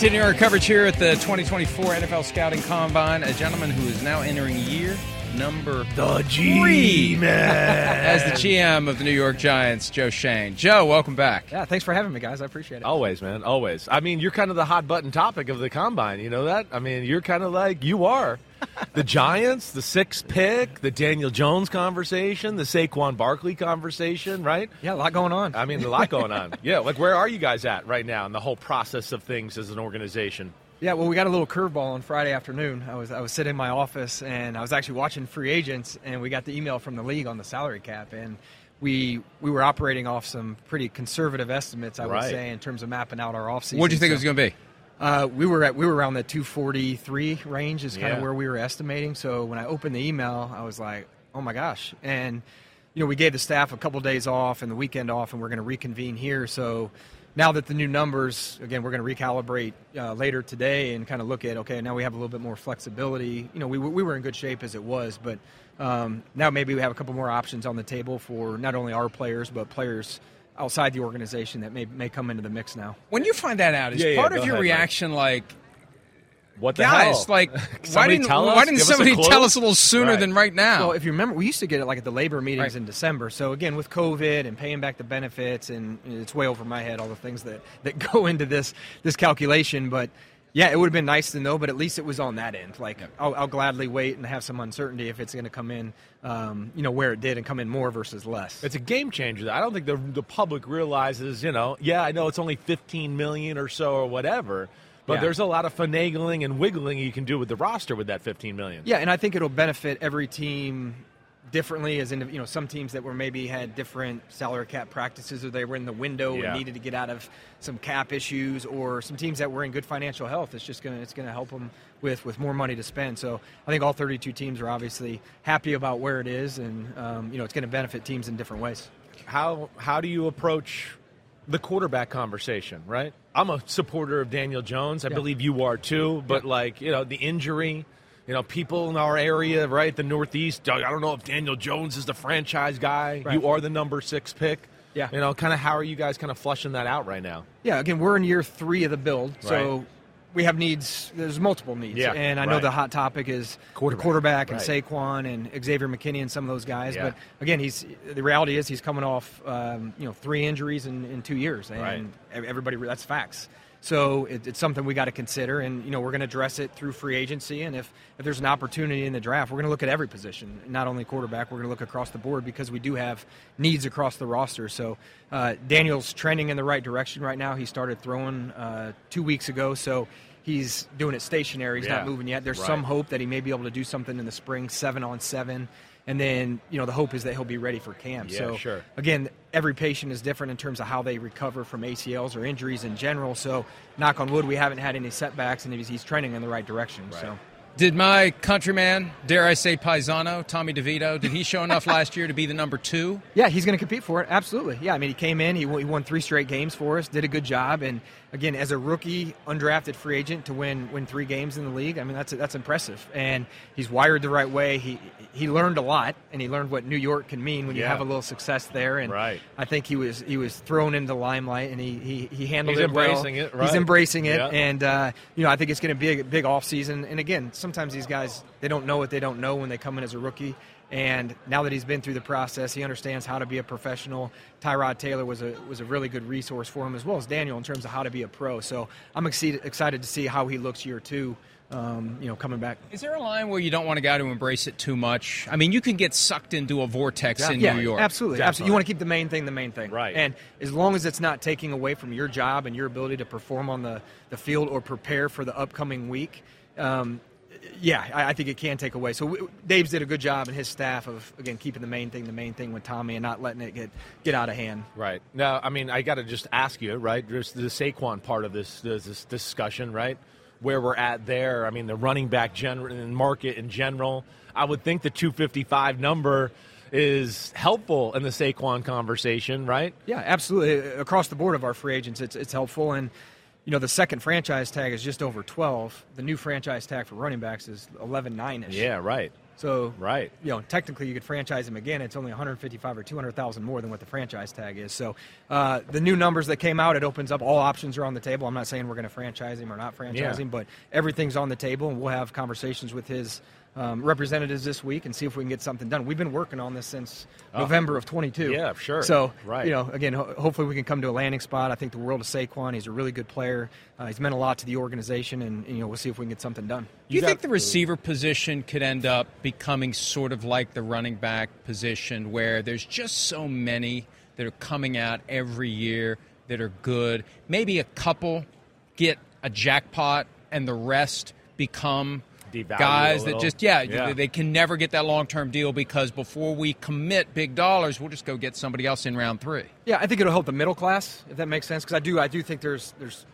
Continuing our coverage here at the 2024 NFL Scouting Combine, a gentleman who is now entering year number The three G-Man. as the GM of the New York Giants, Joe Schoen. Joe, welcome back. Yeah, thanks for having me, guys. I appreciate it. Always, man. Always. I mean, you're kind of the hot button topic of the combine. You know that? I mean, you're kind of like you are. The Giants, the sixth pick, the Daniel Jones conversation, the Saquon Barkley conversation, right? Yeah, a lot going on. I mean, a lot going on. Yeah, like where are you guys at right now in the whole process of things as an organization? Yeah, well, we got a little curveball on Friday afternoon. I was I was sitting in my office and I was actually watching free agents, and we got the email from the league on the salary cap, and we we were operating off some pretty conservative estimates, I would Right. say, in terms of mapping out our offseason. What do you think it was going to be? Uh, we were at we were around the 243 range is kind Yeah. of where we were estimating. So when I opened the email, I was like, oh my gosh! And you know, we gave the staff a couple days off and the weekend off, and we're going to reconvene here. So now that the new numbers, again, we're going to recalibrate uh, later today and kind of look at okay, now we have a little bit more flexibility. You know, we were- we were in good shape as it was, but um, now maybe we have a couple more options on the table for not only our players but players outside the organization that may may come into the mix now. When you find that out, is Yeah, yeah, part go of your ahead, Mike. reaction like, What the guys, hell? like, why didn't, tell us? why didn't Give somebody clue? tell us a little sooner Right. than right now? Well, if you remember, we used to get it like at the labor meetings Right. in December. So again, with COVID and paying back the benefits, and it's way over my head all the things that that go into this this calculation. But yeah, it would have been nice to know, but at least it was on that end. Like I'll, I'll gladly wait and have some uncertainty if it's going to come in, um, you know, where it did and come in more versus less. It's a game changer. I don't think the the public realizes, you know, yeah, I know it's only 15 million or so or whatever, but Yeah. there's a lot of finagling and wiggling you can do with the roster with that 15 million. Yeah, and I think it'll benefit every team differently. As in, you know, some teams that were maybe had different salary cap practices, or they were in the window Yeah. and needed to get out of some cap issues, or some teams that were in good financial health. It's just gonna it's gonna help them with with more money to spend. So I think all 32 teams are obviously happy about where it is, and um, you know, it's going to benefit teams in different ways. how how do you approach the quarterback conversation, right? I'm a supporter of Daniel Jones. I Yeah. believe you are too, but like, you know, the injury, you know, people in our area, right, the Northeast, I don't know if Daniel Jones is the franchise guy. Right. You are the number 6 pick. Yeah. You know, kind of how are you guys kind of flushing that out right now? Yeah, again, we're in year three of the build, so Right. we have needs. There's multiple needs, Yeah, and I know right. the hot topic is Quarterback, quarterback and right. Saquon and Xavier McKinney and some of those guys. Yeah. But again, he's the reality is he's coming off um, you know three injuries in, in two years, and everybody that's facts. So it, it's something we got to consider, and you know we're going to address it through free agency, and if, if there's an opportunity in the draft, we're going to look at every position, not only quarterback. We're going to look across the board because we do have needs across the roster. So uh, Daniel's trending in the right direction right now. He started throwing uh, two weeks ago, so he's doing it stationary. He's Yeah. not moving yet. There's Right. some hope that he may be able to do something in the spring, seven on seven. And then, you know, the hope is that he'll be ready for camp. Yeah, so, sure. again, every patient is different in terms of how they recover from ACLs or injuries in general. So, knock on wood, we haven't had any setbacks, and he's, he's trending in the right direction. So, did my countryman, dare I say Paisano, Tommy DeVito, did he show enough last year to be the number two? yeah, he's going to compete for it. Absolutely. Yeah, I mean, he came in, he won, he won three straight games for us, did a good job, and again, as a rookie, undrafted free agent to win win three games in the league, I mean, that's that's impressive. And he's wired the right way. He he learned a lot, and he learned what New York can mean when you have a little success there. And Right. I think he was he was thrown into the limelight, and he he, he handled He's it well. embracing it, right. He's embracing it, Yeah. and uh, you know, I think it's going to be a big off season. And again, sometimes these guys they don't know what they don't know when they come in as a rookie. And now that he's been through the process, he understands how to be a professional. Tyrod Taylor was a was a really good resource for him as well as Daniel in terms of how to be a pro. So I'm excited excited to see how he looks year two. Um, you know, coming back. Is there a line where you don't want a guy to embrace it too much? I mean, you can get sucked into a vortex in yeah, New York. absolutely, Definitely. absolutely. You want to keep the main thing the main thing, Right. And as long as it's not taking away from your job and your ability to perform on the, the field or prepare for the upcoming week, um, yeah, I, I think it can take away. So Dave's did a good job and his staff of again keeping the main thing the main thing with Tommy and not letting it get get out of hand. Right. Now, I mean, I got to just ask you, right? Just the Saquon part of this this discussion, right? Where we're at there. I mean, the running back gen- market in general. I would think the 255 number is helpful in the Saquon conversation, right? Yeah, absolutely. Across the board of our free agents, it's it's helpful and. You know, the second franchise tag is just over 12. The new franchise tag for running backs is 11.9 ish. Yeah, right. So Right. you know, technically you could franchise him again. It's only 155 or 200,000 more than what the franchise tag is. So uh, the new numbers that came out, it opens up all options are on the table. I'm not saying we're going to franchise him or not franchise Yeah. him, but everything's on the table, and we'll have conversations with his. Um, representatives this week and see if we can get something done. We've been working on this since November of 22. Yeah, sure. So, Right. you know, again, ho- hopefully we can come to a landing spot. I think the world of Saquon. He's a really good player. Uh, he's meant a lot to the organization, and you know, we'll see if we can get something done. Do you You think got- the receiver position could end up becoming sort of like the running back position where there's just so many that are coming out every year that are good? Maybe a couple get a jackpot and the rest become Devalue guys a that just yeah, Yeah. they can never get that long-term deal because before we commit big dollars, we'll just go get somebody else in round 3. Yeah, I think it'll help the middle class if that makes sense. Because I do, I do think there's, there's,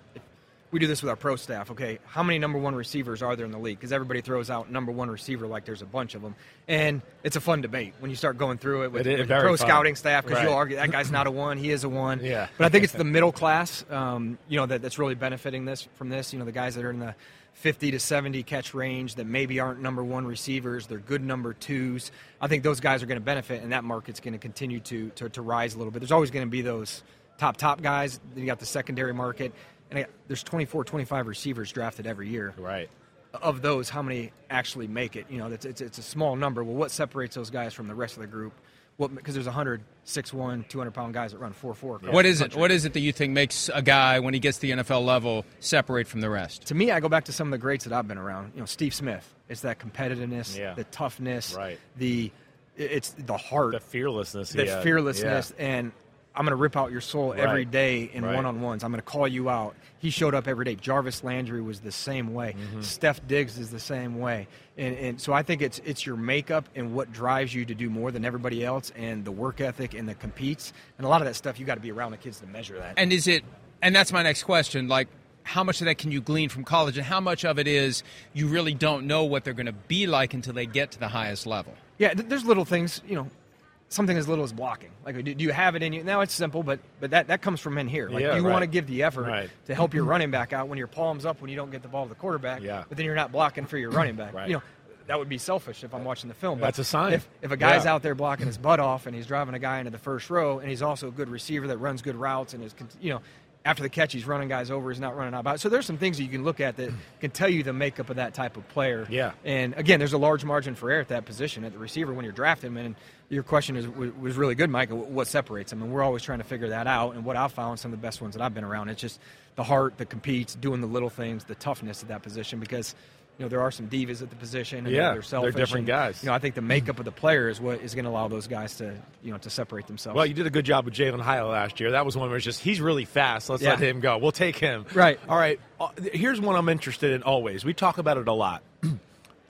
we do this with our pro staff. Okay, how many number one receivers are there in the league? Because everybody throws out number one receiver like there's a bunch of them, and it's a fun debate when you start going through it with, It with the pro fun. scouting staff. Because Right. you'll argue that guy's not a one, he is a one. Yeah. But I think it's the middle class, um, you know, that, that's really benefiting this from this. You know, the guys that are in the 50 to 70 catch range that maybe aren't number one receivers, they're good number twos. I think those guys are going to benefit, and that market's going to continue to, to to rise a little bit. There's always going to be those top top guys. Then you got the secondary market, and I, there's 24, 25 receivers drafted every year Right. of those, how many actually make it? You know, it's, it's, it's a small number. Well, what separates those guys from the rest of the group? Well, because there's 100, 6'1", 200 pound guys that run 4'4". What is it? What is it that you think makes a guy when he gets to the NFL level separate from the rest? To me, I go back to some of the greats that I've been around. You know, Steve Smith. It's that competitiveness, Yeah. the toughness, Right. the it's the heart, The fearlessness. the he fearlessness, Yeah. and I'm going to rip out your soul every Right. day in Right. one-on-ones. I'm going to call you out. He showed up every day. Jarvis Landry was the same way. Mm-hmm. Steph Diggs is the same way. And, and so I think it's it's your makeup and what drives you to do more than everybody else, and the work ethic and the competes, and a lot of that stuff you got to be around the kids to measure that. And is it? And that's my next question. Like, how much of that can you glean from college, and how much of it is you really don't know what they're going to be like until they get to the highest level? Yeah, th- there's little things, you know, something as little as blocking. Like, do, do you have it in you? Now it's simple, but but that, that comes from in here. Like, Yeah, you right. want to give the effort Right. to help your running back out when your palms up when you don't get the ball to the quarterback. Yeah. But then you're not blocking for your running back. Right. You know, that would be selfish if I'm watching the film. But That's a sign. If, if a guy's Yeah. out there blocking his butt off and he's driving a guy into the first row and he's also a good receiver that runs good routes and is, you know. After the catch, he's running guys over. He's not running out. So there's some things that you can look at that can tell you the makeup of that type of player. Yeah. And again, there's a large margin for error at that position at the receiver when you're drafting him. And your question is was was really good, Mike. What separates them? And we're always trying to figure that out. And what I've found, some of the best ones that I've been around, it's just the heart that competes, doing the little things, the toughness of that position. Because you know there are some divas at the position, and Yeah, they're they're different and, guys. You know, I think the makeup of the player is what is going to allow those guys to you know to separate themselves. Well, you did a good job with Jalin Hyatt last year. That was one where it's just he's really fast. Let's Yeah. let him go. We'll take him. Right. All right. Uh, Here's one I'm interested in always. We talk about it a lot.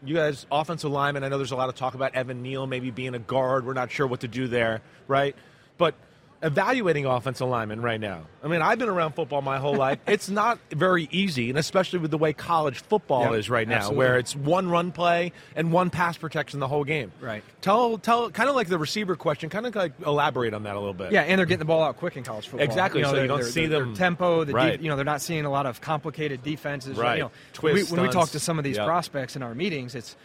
you guys, offensive linemen. I know there's a lot of talk about Evan Neal maybe being a guard. We're not sure what to do there, right? But evaluating offensive linemen right now. I mean, I've been around football my whole life. It's not very easy, and especially with the way college football Yeah, is right now, absolutely. where it's one run play and one pass protection the whole game. Right. Tell, tell, kind of like the receiver question. Kind of like elaborate on that a little bit. Yeah, and they're getting the ball out quick in college football. Exactly, You know, so you don't see their them- tempo. The Right. you know, they're not seeing a lot of complicated defenses. Right. You know, Twist, we, when we talk to some of these Yep. prospects in our meetings, it's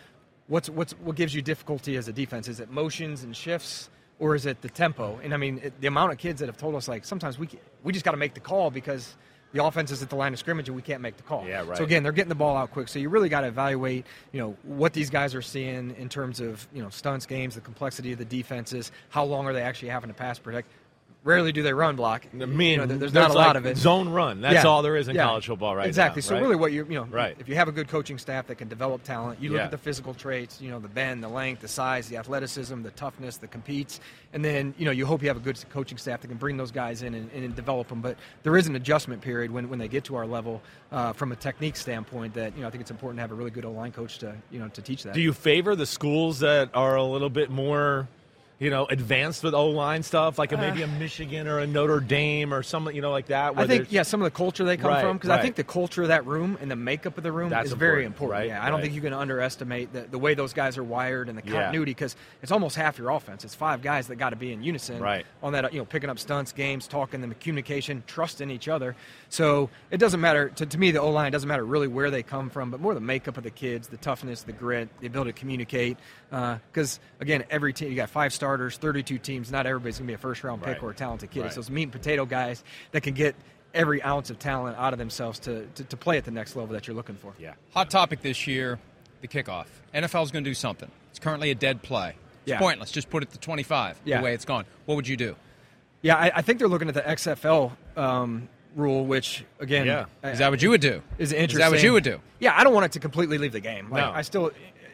what's what's what gives you difficulty as a defense? Is it motions and shifts, or is it the tempo? And I mean, it, the amount of kids that have told us like sometimes we we just got to make the call because. The offense is at the line of scrimmage, and we can't make the call. Yeah, right. So again, they're getting the ball out quick. So you really got to evaluate, you know, what these guys are seeing in terms of, you know, stunts games, the complexity of the defenses, how long are they actually having to pass protect. Rarely do they run block. I mean, You know, there's, not a like lot of it. Zone run. That's Yeah. all there is in Yeah. college football right exactly. now. so right? really, what you you know, Right. if you have a good coaching staff that can develop talent, you look Yeah. at the physical traits, you know, the bend, the length, the size, the athleticism, the toughness, the competes, and then you know you hope you have a good coaching staff that can bring those guys in and, and develop them. But there is an adjustment period when, when they get to our level uh, from a technique standpoint. That you know I think it's important to have a really good O line coach to you know to teach that. Do you favor the schools that are a little bit more, you know, advanced with O line stuff, like a, maybe a. Michigan or a Notre Dame or something, you know, like that. I think yeah, some of the culture they come Right, from because right. I think the culture of that room and the makeup of the room That's is very important, important. right, Yeah, I don't think you can underestimate the, the way those guys are wired and the continuity because it's almost half your offense. It's five guys that got to be in unison Right. on that. You know, picking up stunts, games, talking, the communication, trusting each other. So it doesn't matter to, to me. The O line doesn't matter really where they come from, but more the makeup of the kids, the toughness, the grit, the ability to communicate. Because again, every team you got five starters, thirty-two teams. Not everybody's gonna be a first-round pick Right. or a talented kid. Right. It's those meat and potato guys that can get every ounce of talent out of themselves to, to, to play at the next level that you're looking for. yeah. Hot topic this year, the kickoff. NFL's going to do something. It's currently a dead play. It's Yeah. pointless. Just put it to 25 Yeah. the way it's gone. What would you do? Yeah, I, I think they're looking at the XFL um, rule, which again, Yeah. Is that what you would do? is Is interesting. that what you would do? Yeah, I don't want it to completely leave the game. Like, No. I still,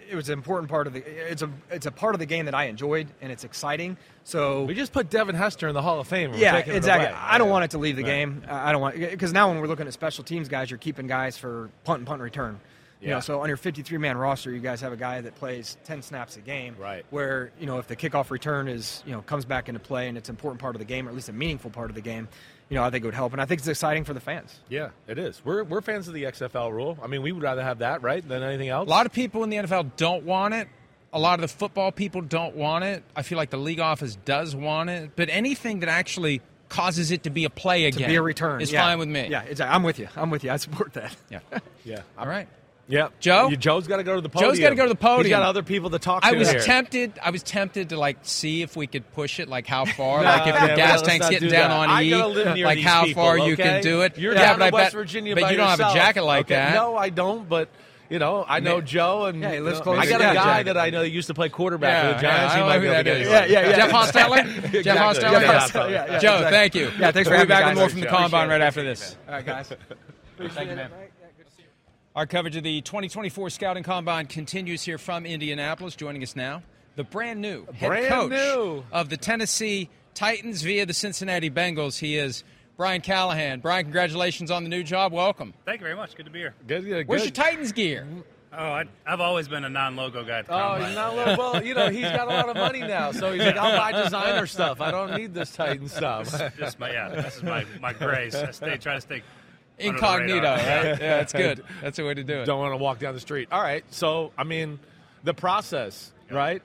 it was an important part of the. It's a it's a part of the game that I enjoyed, and it's exciting. So We just put Devin Hester in the Hall of Fame. Yeah, exactly. I don't Yeah. want it to leave the Right. game. I don't want because now when we're looking at special teams guys, you're keeping guys for punt and punt return. You Yeah. know, so on your 53 man roster, you guys have a guy that plays 10 snaps a game. Right. Where you know if the kickoff return is you know comes back into play and it's an important part of the game, or at least a meaningful part of the game, you know I think it would help, and I think it's exciting for the fans. Yeah, it is. We're, we're fans of the XFL rule. I mean, we would rather have that, right, than anything else. A lot of people in the NFL don't want it. A lot of the football people don't want it. I feel like the league office does want it. But anything that actually causes it to be a play To again be a return is yeah. fine with me. Yeah, exactly. I'm with you. I'm with you. I support that. Yeah. yeah. All right. Yeah. Joe? You- Joe's got to go to the podium. Joe's gotta go to the podium. He's got other people to talk to I was here. tempted. I was tempted to like see if we could push it, like how far, Nah, like if yeah, your gas tank's getting do down that. on I E, gotta live near like these how people, far you can do it. You're yeah, down but in I West bet, Virginia but by you don't have a jacket like okay? that. No, I don't. But you know, I know Man. Joe, and Yeah, he lives close I got a guy jacket. that I know that used to play quarterback Yeah, for the Giants. yeah, he might be able to that get you. Yeah, yeah, yeah. Jeff Hostetler? Jeff Exactly. Hostetler? Yeah, yeah, yeah. Joe, exactly. thank you. Yeah, thanks for We'll be having me, back with more from the combine right after this. All right, guys. Thank you, man. Our coverage of the 2024 Scouting Combine continues here from Indianapolis. Joining us now, the brand new head Brand coach new. of the Tennessee Titans via the Cincinnati Bengals. He is Brian Callahan. Brian, congratulations on the new job. Welcome. Thank you very much. Good to be here. Good, good, Where's good. your Titans gear? Oh, I, I've always been a non-logo guy. At the Oh, he's not well, well. You know, he's got a lot of money now, so he's like, I'll buy designer stuff. I don't need this Titan stuff. Just my, yeah, this is my, my grace. I stay try to stay under the Incognito, right? Yeah, that's good. That's the way to do it. don't want to walk down the street. All right, so I mean, the process, right?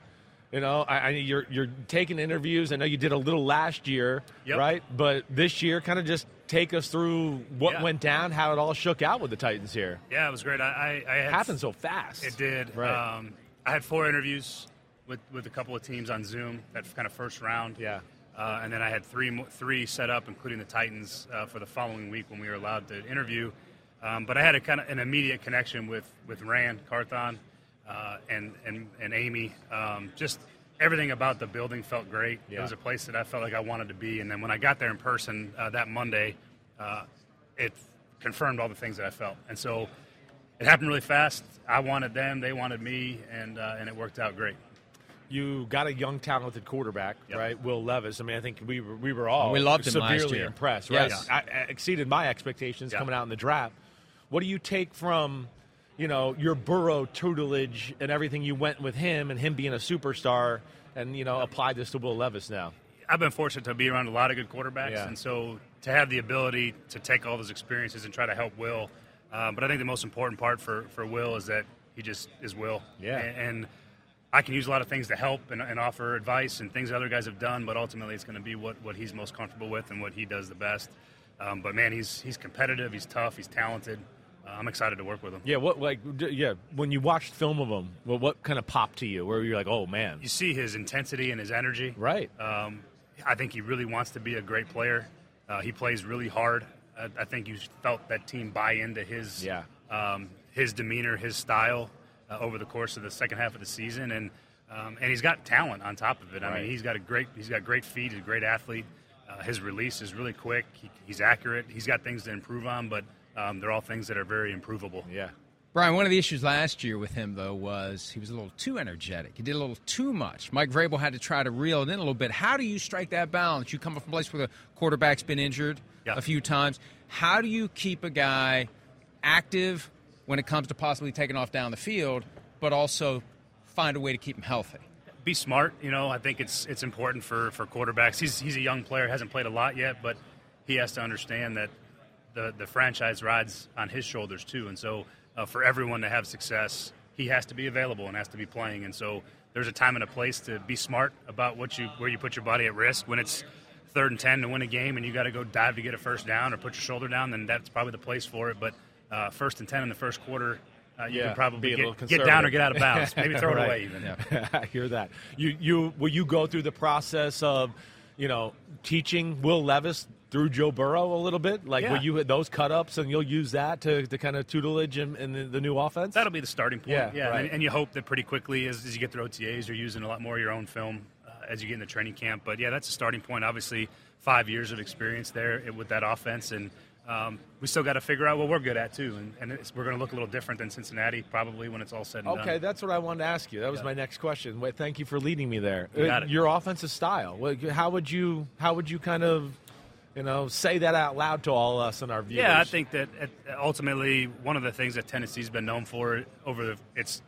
You know, I, I you're you're taking interviews. I know you did a little last year, Yep. right? But this year, kind of just take us through what Yeah. went down, how it all shook out with the Titans here. Yeah, it was great. I, I, I It had, happened so fast. It did. Right. Um, I had four interviews with, with a couple of teams on Zoom. That kind of first round. Yeah. Uh, and then I had three three set up, including the Titans, uh, for the following week when we were allowed to interview. Um, but I had a kind of an immediate connection with with Ran Carthon uh, and and and Amy. Um, just everything about the building felt great. It was a place that I felt like I wanted to be. And then when I got there in person uh, that Monday, uh, it confirmed all the things that I felt. And so it happened really fast. I wanted them, they wanted me, and uh, and it worked out great. You got a young, talented quarterback, Yep. right? Will Levis. I mean, I think we were, we were all We loved him last severely year. impressed, right? Yes. I, I exceeded my expectations Yeah. coming out in the draft. What do you take from, you know, your Burrow tutelage and everything you went with him and him being a superstar, and you know, apply this to Will Levis now? I've been fortunate to be around a lot of good quarterbacks, Yeah. and so to have the ability to take all those experiences and try to help Will. Uh, but I think the most important part for, for Will is that he just is Will. Yeah. And, and I can use a lot of things to help and, and offer advice and things other guys have done, but ultimately it's going to be what, what he's most comfortable with and what he does the best. Um, but man, he's he's competitive, he's tough, he's talented. Uh, I'm excited to work with him. Yeah, what like d- yeah, when you watched film of him, well, what kind of popped to you? Where you're like, oh man, You see his intensity and his energy. right? Um, I think he really wants to be a great player. Uh, he plays really hard. I, I think you felt that team buy into his Yeah. um, his demeanor, his style uh, over the course of the second half of the season, and um, and he's got talent on top of it. I Right. mean, he's got a great he's got great feet. He's a great athlete. Uh, his release is really quick. He, he's accurate. He's got things to improve on, but um, they're all things that are very improvable. yeah. Brian, one of the issues last year with him, though, was he was a little too energetic. He did a little too much. Mike Vrabel had to try to reel it in a little bit. How do you strike that balance? You come from a place where the quarterback's been injured Yeah. a few times. How do you keep a guy active when it comes to possibly taking off down the field, but also find a way to keep him healthy? be smart. You know, I think it's it's important for for quarterbacks. He's he's a young player, hasn't played a lot yet, but he has to understand that the the franchise rides on his shoulders too. And so, uh, for everyone to have success, he has to be available and has to be playing. And so, there's a time and a place to be smart about what you where you put your body at risk when it's third and ten to win a game and you got to go dive to get a first down or put your shoulder down. Then that's probably the place for it. But uh, first and ten in the first quarter uh, you Yeah, can probably get, get down or get out of bounds. Maybe throw it Right. away even. Yeah. I hear that. You you will you go through the process of, you know, teaching Will Levis through Joe Burrow a little bit? Like Yeah. will you hit those cut ups and you'll use that to, to kind of tutelage in, in the, the new offense? That'll be the starting point. Yeah, Yeah, right. and, and you hope that pretty quickly as, as you get through OTAs, you're using a lot more of your own film uh, as you get into training camp. But yeah, that's a starting point. Obviously, five years of experience there with that offense, and um, we still got to figure out what we're good at too. And, and it's, we're going to look a little different than Cincinnati probably when it's all said and done. Okay, that's what I wanted to ask you. That was Yeah. my next question. Wait, thank you for leading me there. You got it. Your offensive style. How would you how would you kind of you know say that out loud to all us and our viewers? Yeah, I think that ultimately one of the things that Tennessee's been known for over the, its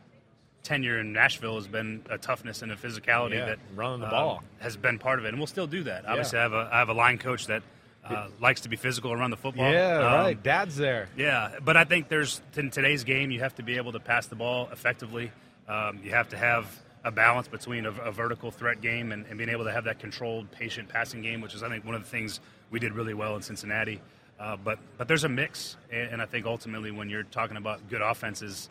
tenure in Nashville has been a toughness and a physicality Yeah, that running the um, ball. has been part of it, and we'll still do that. Obviously, I have a I have a line coach that uh, likes to be physical around the football. Yeah, Um, right. Dad's there. Yeah, but I think there's in today's game you have to be able to pass the ball effectively. Um, you have to have a balance between a, a vertical threat game and, and being able to have that controlled, patient passing game, which is I think one of the things we did really well in Cincinnati. Uh, but but there's a mix, and, and I think ultimately when you're talking about good offenses,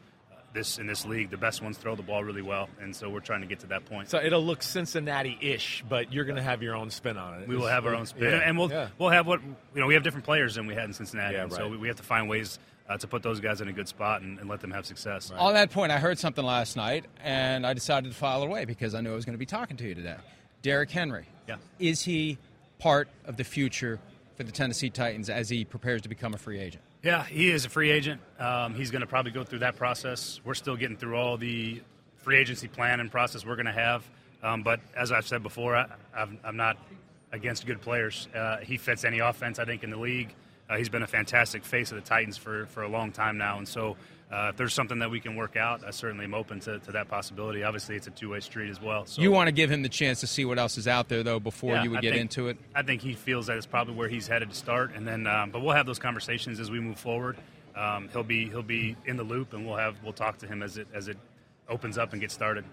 this in this league, the best ones throw the ball really well, and so we're trying to get to that point. So it'll look Cincinnati-ish, but you're going to have your own spin on it. We will have our own spin, Yeah, and we'll yeah. we'll have what you know. We have different players than we had in Cincinnati, Yeah, and so we, we have to find ways uh, to put those guys in a good spot and, and let them have success. On that point, I heard something last night, and I decided to file it away because I knew I was going to be talking to you today. Derrick Henry. Yeah. Is he part of the future for the Tennessee Titans as he prepares to become a free agent? Yeah, he is a free agent. Um, he's going to probably go through that process. We're still getting through all the free agency plan and process we're going to have. Um, but as I've said before, I, I'm not against good players. Uh, he fits any offense, I think, in the league. Uh, he's been a fantastic face of the Titans for, for a long time now. And so uh, if there's something that we can work out, I certainly am open to, to that possibility. Obviously, it's a two way street as well. So You want to give him the chance to see what else is out there, though, before yeah, you would I get think- into it? I think he feels that it's probably where he's headed to start, and then, um, but we'll have those conversations as we move forward. Um, he'll be he'll be in the loop, and we'll have we'll talk to him as it as it opens up and gets started.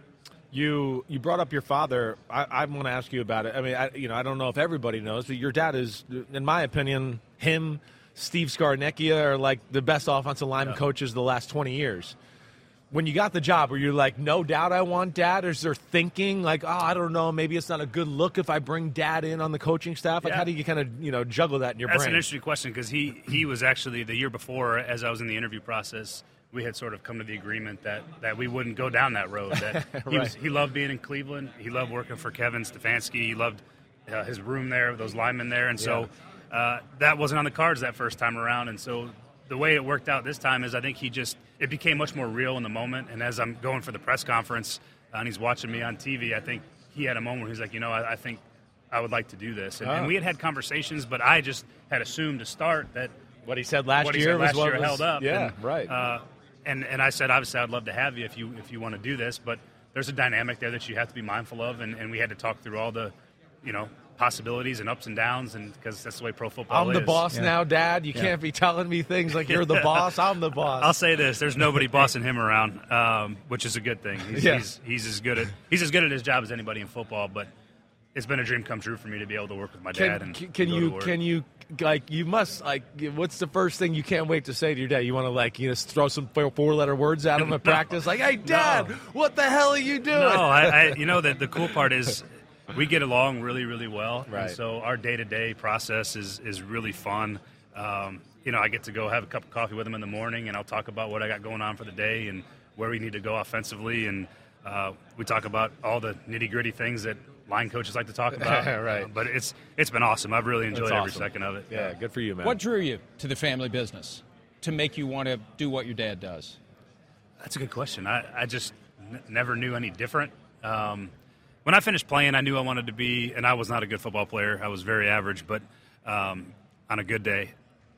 You you brought up your father. I, I want to ask you about it. I mean, I, you know, I don't know if everybody knows, but your dad is, in my opinion, him, Steve Scarnecchia are like the best offensive lineman Yeah. coaches of the last twenty years. When you got the job, were you like, no doubt I want dad? Or is there thinking like, oh, I don't know, maybe it's not a good look if I bring dad in on the coaching staff? Like, Yeah. how do you kind of you know juggle that in your That's brain? That's an interesting question because he he was actually the year before, as I was in the interview process, we had sort of come to the agreement that that we wouldn't go down that road. That he was he loved being in Cleveland. He loved working for Kevin Stefanski. He loved uh, his room there, those linemen there, and so uh, that wasn't on the cards that first time around. And so the way it worked out this time is I think he just it became much more real in the moment. And as I'm going for the press conference uh, and he's watching me on TV, I think he had a moment where he's like, you know, I, I think I would like to do this. And, Oh. and we had had conversations, but I just had assumed to start that what he said last he year said was last what year was- held up. Yeah, and, right. Uh, and and I said, obviously, I'd love to have you if you if you want to do this, but there's a dynamic there that you have to be mindful of, and, and we had to talk through all the, you know, possibilities and ups and downs, and because that's the way pro football I'm the is. boss now, Dad. You can't be telling me things like you're the boss. I'm the boss. I'll say this: there's nobody bossing him around, um, which is a good thing. He's, Yeah. he's, he's as good at he's as good at his job as anybody in football. But it's been a dream come true for me to be able to work with my dad. Can, and can, can you can you like you must like what's the first thing you can't wait to say to your dad? You want to like you know throw some four letter words at him at practice like, "Hey, Dad, what the hell are you doing?" No, I, I you know that the cool part is we get along really, really well. Right. And so our day to day process is is really fun. Um, you know, I get to go have a cup of coffee with him in the morning, and I'll talk about what I got going on for the day and where we need to go offensively, and uh, we talk about all the nitty gritty things that line coaches like to talk about. Right. Uh, but it's it's been awesome. I've really enjoyed That's every second of it. Yeah, good for you, man. What drew you to the family business to make you want to do what your dad does? That's a good question. I, I just n- never knew any different. Um, when I finished playing, I knew I wanted to be, and I was not a good football player. I was very average, but um, on a good day,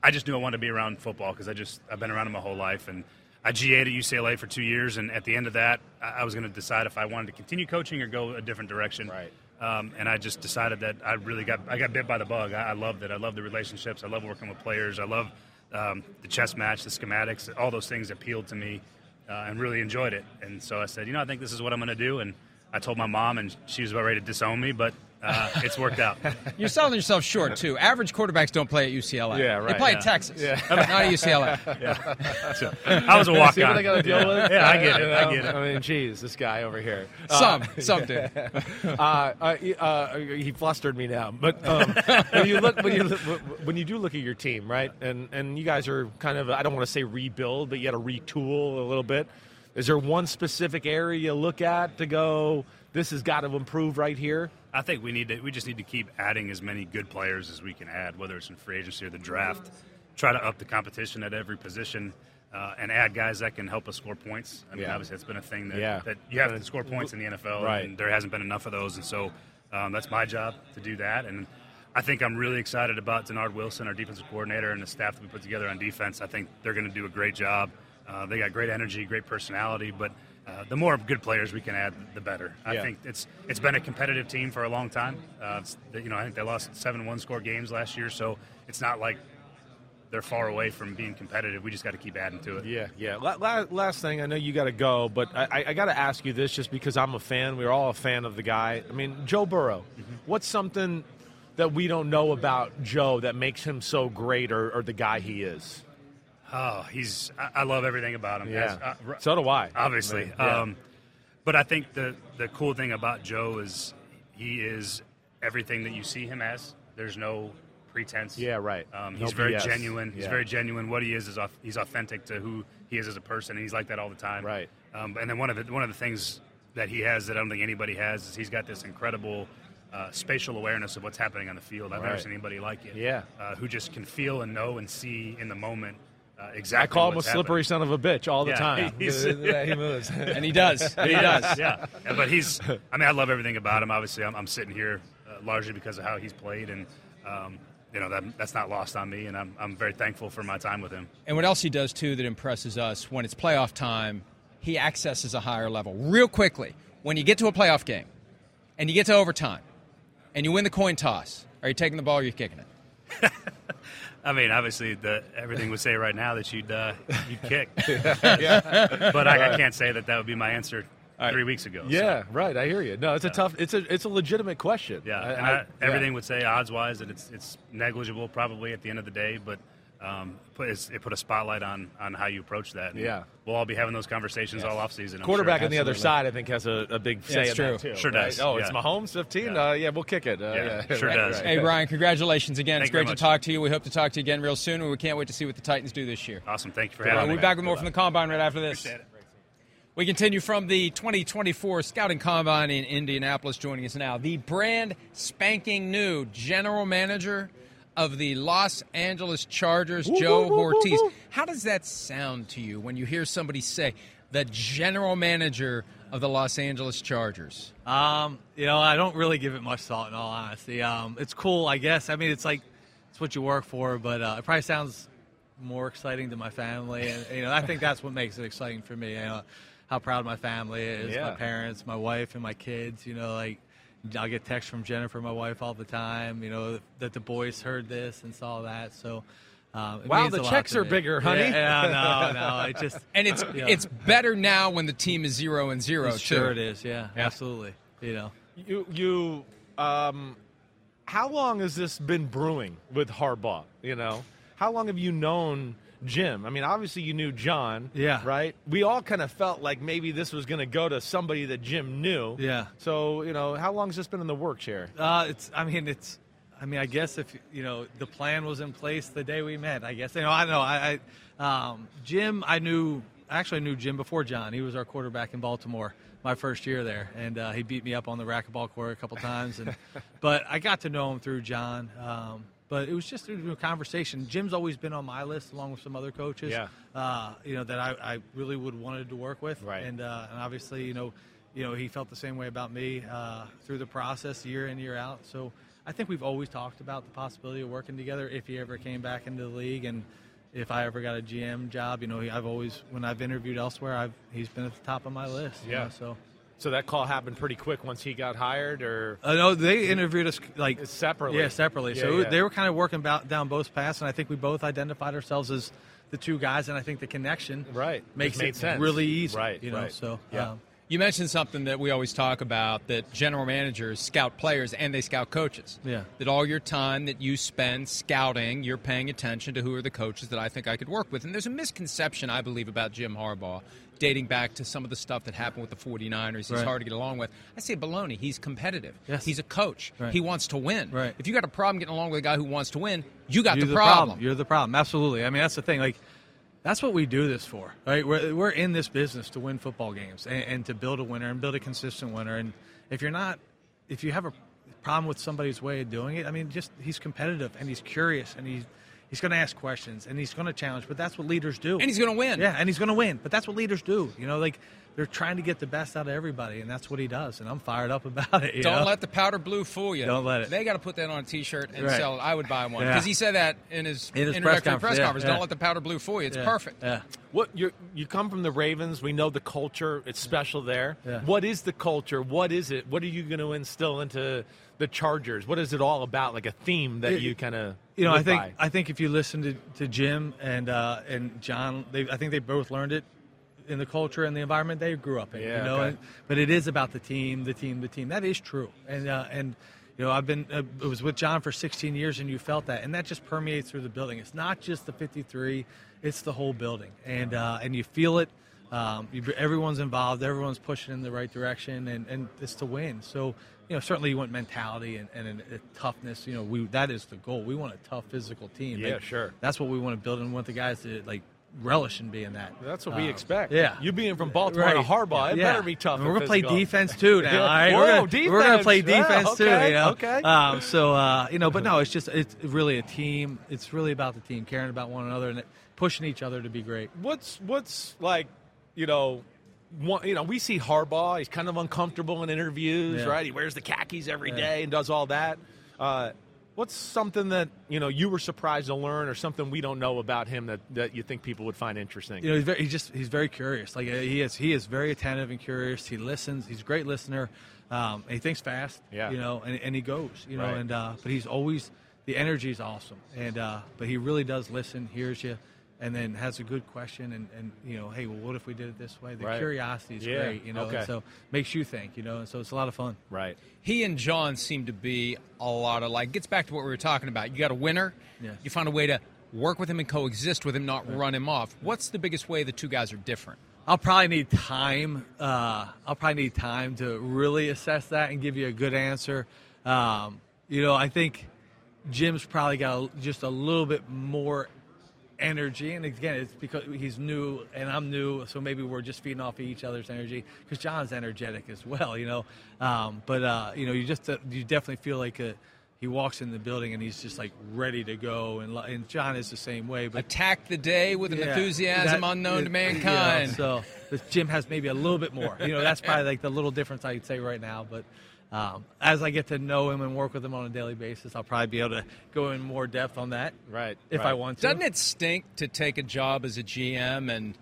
I just knew I wanted to be around football because I just I've been around it my whole life, and I GA'd at UCLA for two years, and at the end of that, I I was going to decide if I wanted to continue coaching or go a different direction. Right. Um, and I just decided that I really got I got bit by the bug. I, I loved it. I love the relationships. I love working with players. I love um, the chess match, the schematics. All those things appealed to me, uh, and really enjoyed it. And so I said, you know, I think this is what I'm going to do. And I told my mom, and she was about ready to disown me, but uh, it's worked out. You're selling yourself short too. Average quarterbacks don't play at UCLA. Yeah, right. They play yeah. at Texas, Yeah. not at UCLA. I was a walk See what on. I got to deal with? Yeah, I get it. You I get it. I mean, geez, this guy over here. Some, some do. uh, uh, he- uh, flustered me now. But um, when you look, when you look, when you do look at your team, right, and and you guys are kind of, I don't want to say rebuild, but you got to retool a little bit. Is there one specific area you look at to go? This has got to improve right here. I think we need to. We just need to keep adding as many good players as we can add, whether it's in free agency or the draft. Try to up the competition at every position, uh, and add guys that can help us score points. I mean, Yeah. obviously, that's been a thing that, Yeah. that you have to score points in the NFL, Right. and there hasn't been enough of those. And so, um, that's my job to do that. And I think I'm really excited about Dennard Wilson, our defensive coordinator, and the staff that we put together on defense. I think they're going to do a great job. Uh, they got great energy, great personality, but. Uh, the more good players we can add, the better. I Yeah. think it's it's been a competitive team for a long time. Uh, you know, I think they lost seven one score games last year, so it's not like they're far away from being competitive. We just got to keep adding to it. Yeah, yeah. La- la- last thing, I know you got to go, but I, I, got to ask you this just because I'm a fan. We're all a fan of the guy. I mean, Joe Burrow. What's something that we don't know about Joe that makes him so great, or, or the guy he is? Oh, he's I, I love everything about him. Yeah. Uh, so do I. obviously. Yeah. Um, but I think the the cool thing about Joe is he is everything that you see him as. There's no pretense. Yeah, right. Um, No he's very BS. genuine. He's Yeah. very genuine. What he is is he's authentic to who he is as a person, and he's like that all the time. Right. Um, and then one of the one of the things that he has that I don't think anybody has is he's got this incredible. Uh, spatial awareness of what's happening on the field. I've never seen anybody like it. Yeah. Uh, who just can feel and know and see in the moment uh, I call him a slippery happening. son of a bitch all the Yeah, time. he's- Yeah, he moves. And he does. He does. yeah. Yeah, But he's, I mean, I love everything about him. Obviously, I'm, I'm sitting here uh, largely because of how he's played, and, um, you know, that, that's not lost on me, and I'm, I'm very thankful for my time with him. And what else he does too that impresses us when it's playoff time, he accesses a higher level real quickly. When you get to a playoff game and you get to overtime and you win the coin toss, are you taking the ball or are you kicking it? I mean, obviously, the, everything would say right now that you'd, uh, you'd kick. But I, I can't say that that would be my answer three weeks ago. so, yeah, right. I hear you. No, it's a tough. It's a it's a legitimate question. yeah. I- and I- I, everything would say odds wise that it's, it's negligible probably at the end of the day, but. Um, put, it put a spotlight on, on how you approach that. And Yeah. we'll all be having those conversations all off season. Quarterback on the other side, I think, has a, a big say it's in true. that too. Sure right? does, Oh, it's yeah. Mahomes, fifteen. Yeah. Uh, yeah, we'll kick it. Uh, Yeah, yeah, sure right, does. right. Hey, Ryan, congratulations again. it's Thank you great to talk to you. We hope to talk to you again real soon, and we can't wait to see what the Titans do this year. Awesome. Thank you for We'll having be me. back with more from the Combine right after this. We continue from the 2024 Scouting Combine in Indianapolis. Joining us now, the brand spanking new general manager of the Los Angeles Chargers, Joe Hortiz. How does that sound to you when you hear somebody say the general manager of the Los Angeles Chargers? Um, you know, I don't really give it much thought in all honesty. Um, it's cool, I guess. I mean, it's like it's what you work for, but uh, it probably sounds more exciting to my family, and you know, I think that's what makes it exciting for me. You know, how proud my family is, Yeah. my parents, my wife, and my kids. You know, like I'll get texts from Jennifer, my wife, all the time. You know that the boys heard this and saw that. So. Um, it Wow, means the a lot checks to are me. bigger, honey. Yeah, yeah, no, no. It just And it's Yeah. it's better now when the team is zero and zero. too. sure it is. Yeah, absolutely. You know. You you um, how long has this been brewing with Harbaugh? You know, how long have you known Jim? I mean, obviously you knew John. Yeah. Right. We all kind of felt like maybe this was going to go to somebody that Jim knew. Yeah. So you know, how long has this been in the works here? Uh, it's. I mean, it's. I mean, I guess if you know the plan was in place the day we met. I guess you know. I don't know. I, I um, Jim. I knew. Actually, I knew Jim before John. He was our quarterback in Baltimore my first year there, and uh, he beat me up on the racquetball court a couple times. And but I got to know him through John. Um, but it was just through a conversation. Jim's always been on my list, along with some other coaches. Yeah. Uh, you know that I, I really would wanted to work with. Right. And uh, and obviously, you know, you know, he felt the same way about me uh, through the process, year in year out. So I think we've always talked about the possibility of working together if he ever came back into the league, and if I ever got a GM job, you know, he, I've always when I've interviewed elsewhere, I've he's been at the top of my list. you Yeah. know, so So that call happened pretty quick once he got hired, or I know they interviewed us like separately. Yeah, separately. Yeah, so yeah. they were kind of working about, down both paths, and I think we both identified ourselves as the two guys, and I think the connection Right. makes it sense. really easy. Right, You know, right. so Yeah. um, You mentioned something that we always talk about that general managers scout players and they scout coaches. Yeah. That all your time that you spend scouting, you're paying attention to who are the coaches that I think I could work with. And there's a misconception, I believe, about Jim Harbaugh dating back to some of the stuff that happened with the 49ers. He's Right. hard to get along with. I say baloney. He's competitive. Yes. He's a coach. Right. He wants to win. Right. If you got a problem getting along with a guy who wants to win, you got you're the, problem. You're the problem. Absolutely. I mean, that's the thing. Like, that's what we do this for, right? We're, we're in this business to win football games and, and to build a winner and build a consistent winner. And if you're not, if you have a problem with somebody's way of doing it, I mean, just he's competitive and he's curious and he's he's going to ask questions and he's going to challenge. But that's what leaders do. and he's going to win. Yeah, and he's going to win. But that's what leaders do. You know, like they're trying to get the best out of everybody, and that's what he does. And I'm fired up about it. you Don't know? let the powder blue fool you. Don't let it. They got to put that on a T-shirt and Right. sell it. I would buy one Yeah. because he said that in his, In his press conference, press yeah, conference. yeah. Don't let the powder blue fool you. It's Yeah, perfect. Yeah. What you you come from the Ravens? We know the culture; it's special there. Yeah. What is the culture? What is it? What are you going to instill into the Chargers? What is it all about? Like a theme that It- you kind of You know, I think by? I think if you listen to, to Jim and uh, and John, they, I think they both learned it in the culture and the environment they grew up in. Yeah, you know, okay. and, but it is about the team, the team, the team. That is true, and uh, and you know, I've been uh, I was with John for 16 years, and you felt that, and that just permeates through the building. It's not just the 53; it's the whole building, and uh, and you feel it. Um, you, everyone's involved, everyone's pushing in the right direction, and, and it's to win. So, you know, certainly you want mentality and, and a, toughness. You know, we that is the goal. We want a tough physical team. Yeah, Like, sure. That's what we want to build, and want the guys to like relish in being that. That's what we Um, expect. Yeah, You being from Baltimore to Harbaugh, it Yeah. better be tough And we're gonna play defense too now. All right, Whoa, we're gonna, we're gonna play defense. Yeah, defense too. okay, You know? okay. Um, so uh, you know, but no, it's just it's really a team. It's really about the team, caring about one another, and pushing each other to be great. What's what's like, you know, one, you know, we see Harbaugh. He's kind of uncomfortable in interviews, Yeah. right? He wears the khakis every day and does all that. Uh, what's something that you know you were surprised to learn, or something we don't know about him that, that you think people would find interesting? You know, he's very, he's just he's very curious. Like uh, he is he is very attentive and curious. He listens. He's a great listener. Um, and he thinks fast. Yeah. You know, and, and he goes. You know, Right. and uh, but he's always the energy is awesome. And uh, but he really does listen, hears you, and then has a good question. And, and you know, hey, well, what if we did it this way? The Right. curiosity is Yeah, great. You know, and okay. so makes you think. You know, and so it's a lot of fun. right. He and John seem to be a lot of like. Gets back to what we were talking about. You got a winner. Yeah. You find a way to work with him and coexist with him, not run him off. What's the biggest way the two guys are different? I'll probably need time. Uh, I'll probably need time to really assess that and give you a good answer. Um, you know, I think Jim's probably got just a little bit more energy, and again, it's because he's new and I'm new, so maybe we're just feeding off of each other's energy. Because John's energetic as well, you know. Um, but uh, you know, you just uh, you definitely feel like a, he walks in the building and he's just like ready to go, and, and John is the same way. But Attack the day with an yeah, enthusiasm that- unknown to it- mankind. yeah, so but Jim has maybe a little bit more. You know, that's probably like the little difference I'd say right now. But um, as I get to know him and work with him on a daily basis, I'll probably be able to go in more depth on that Right. if right. I want to. Doesn't it stink to take a job as a GM and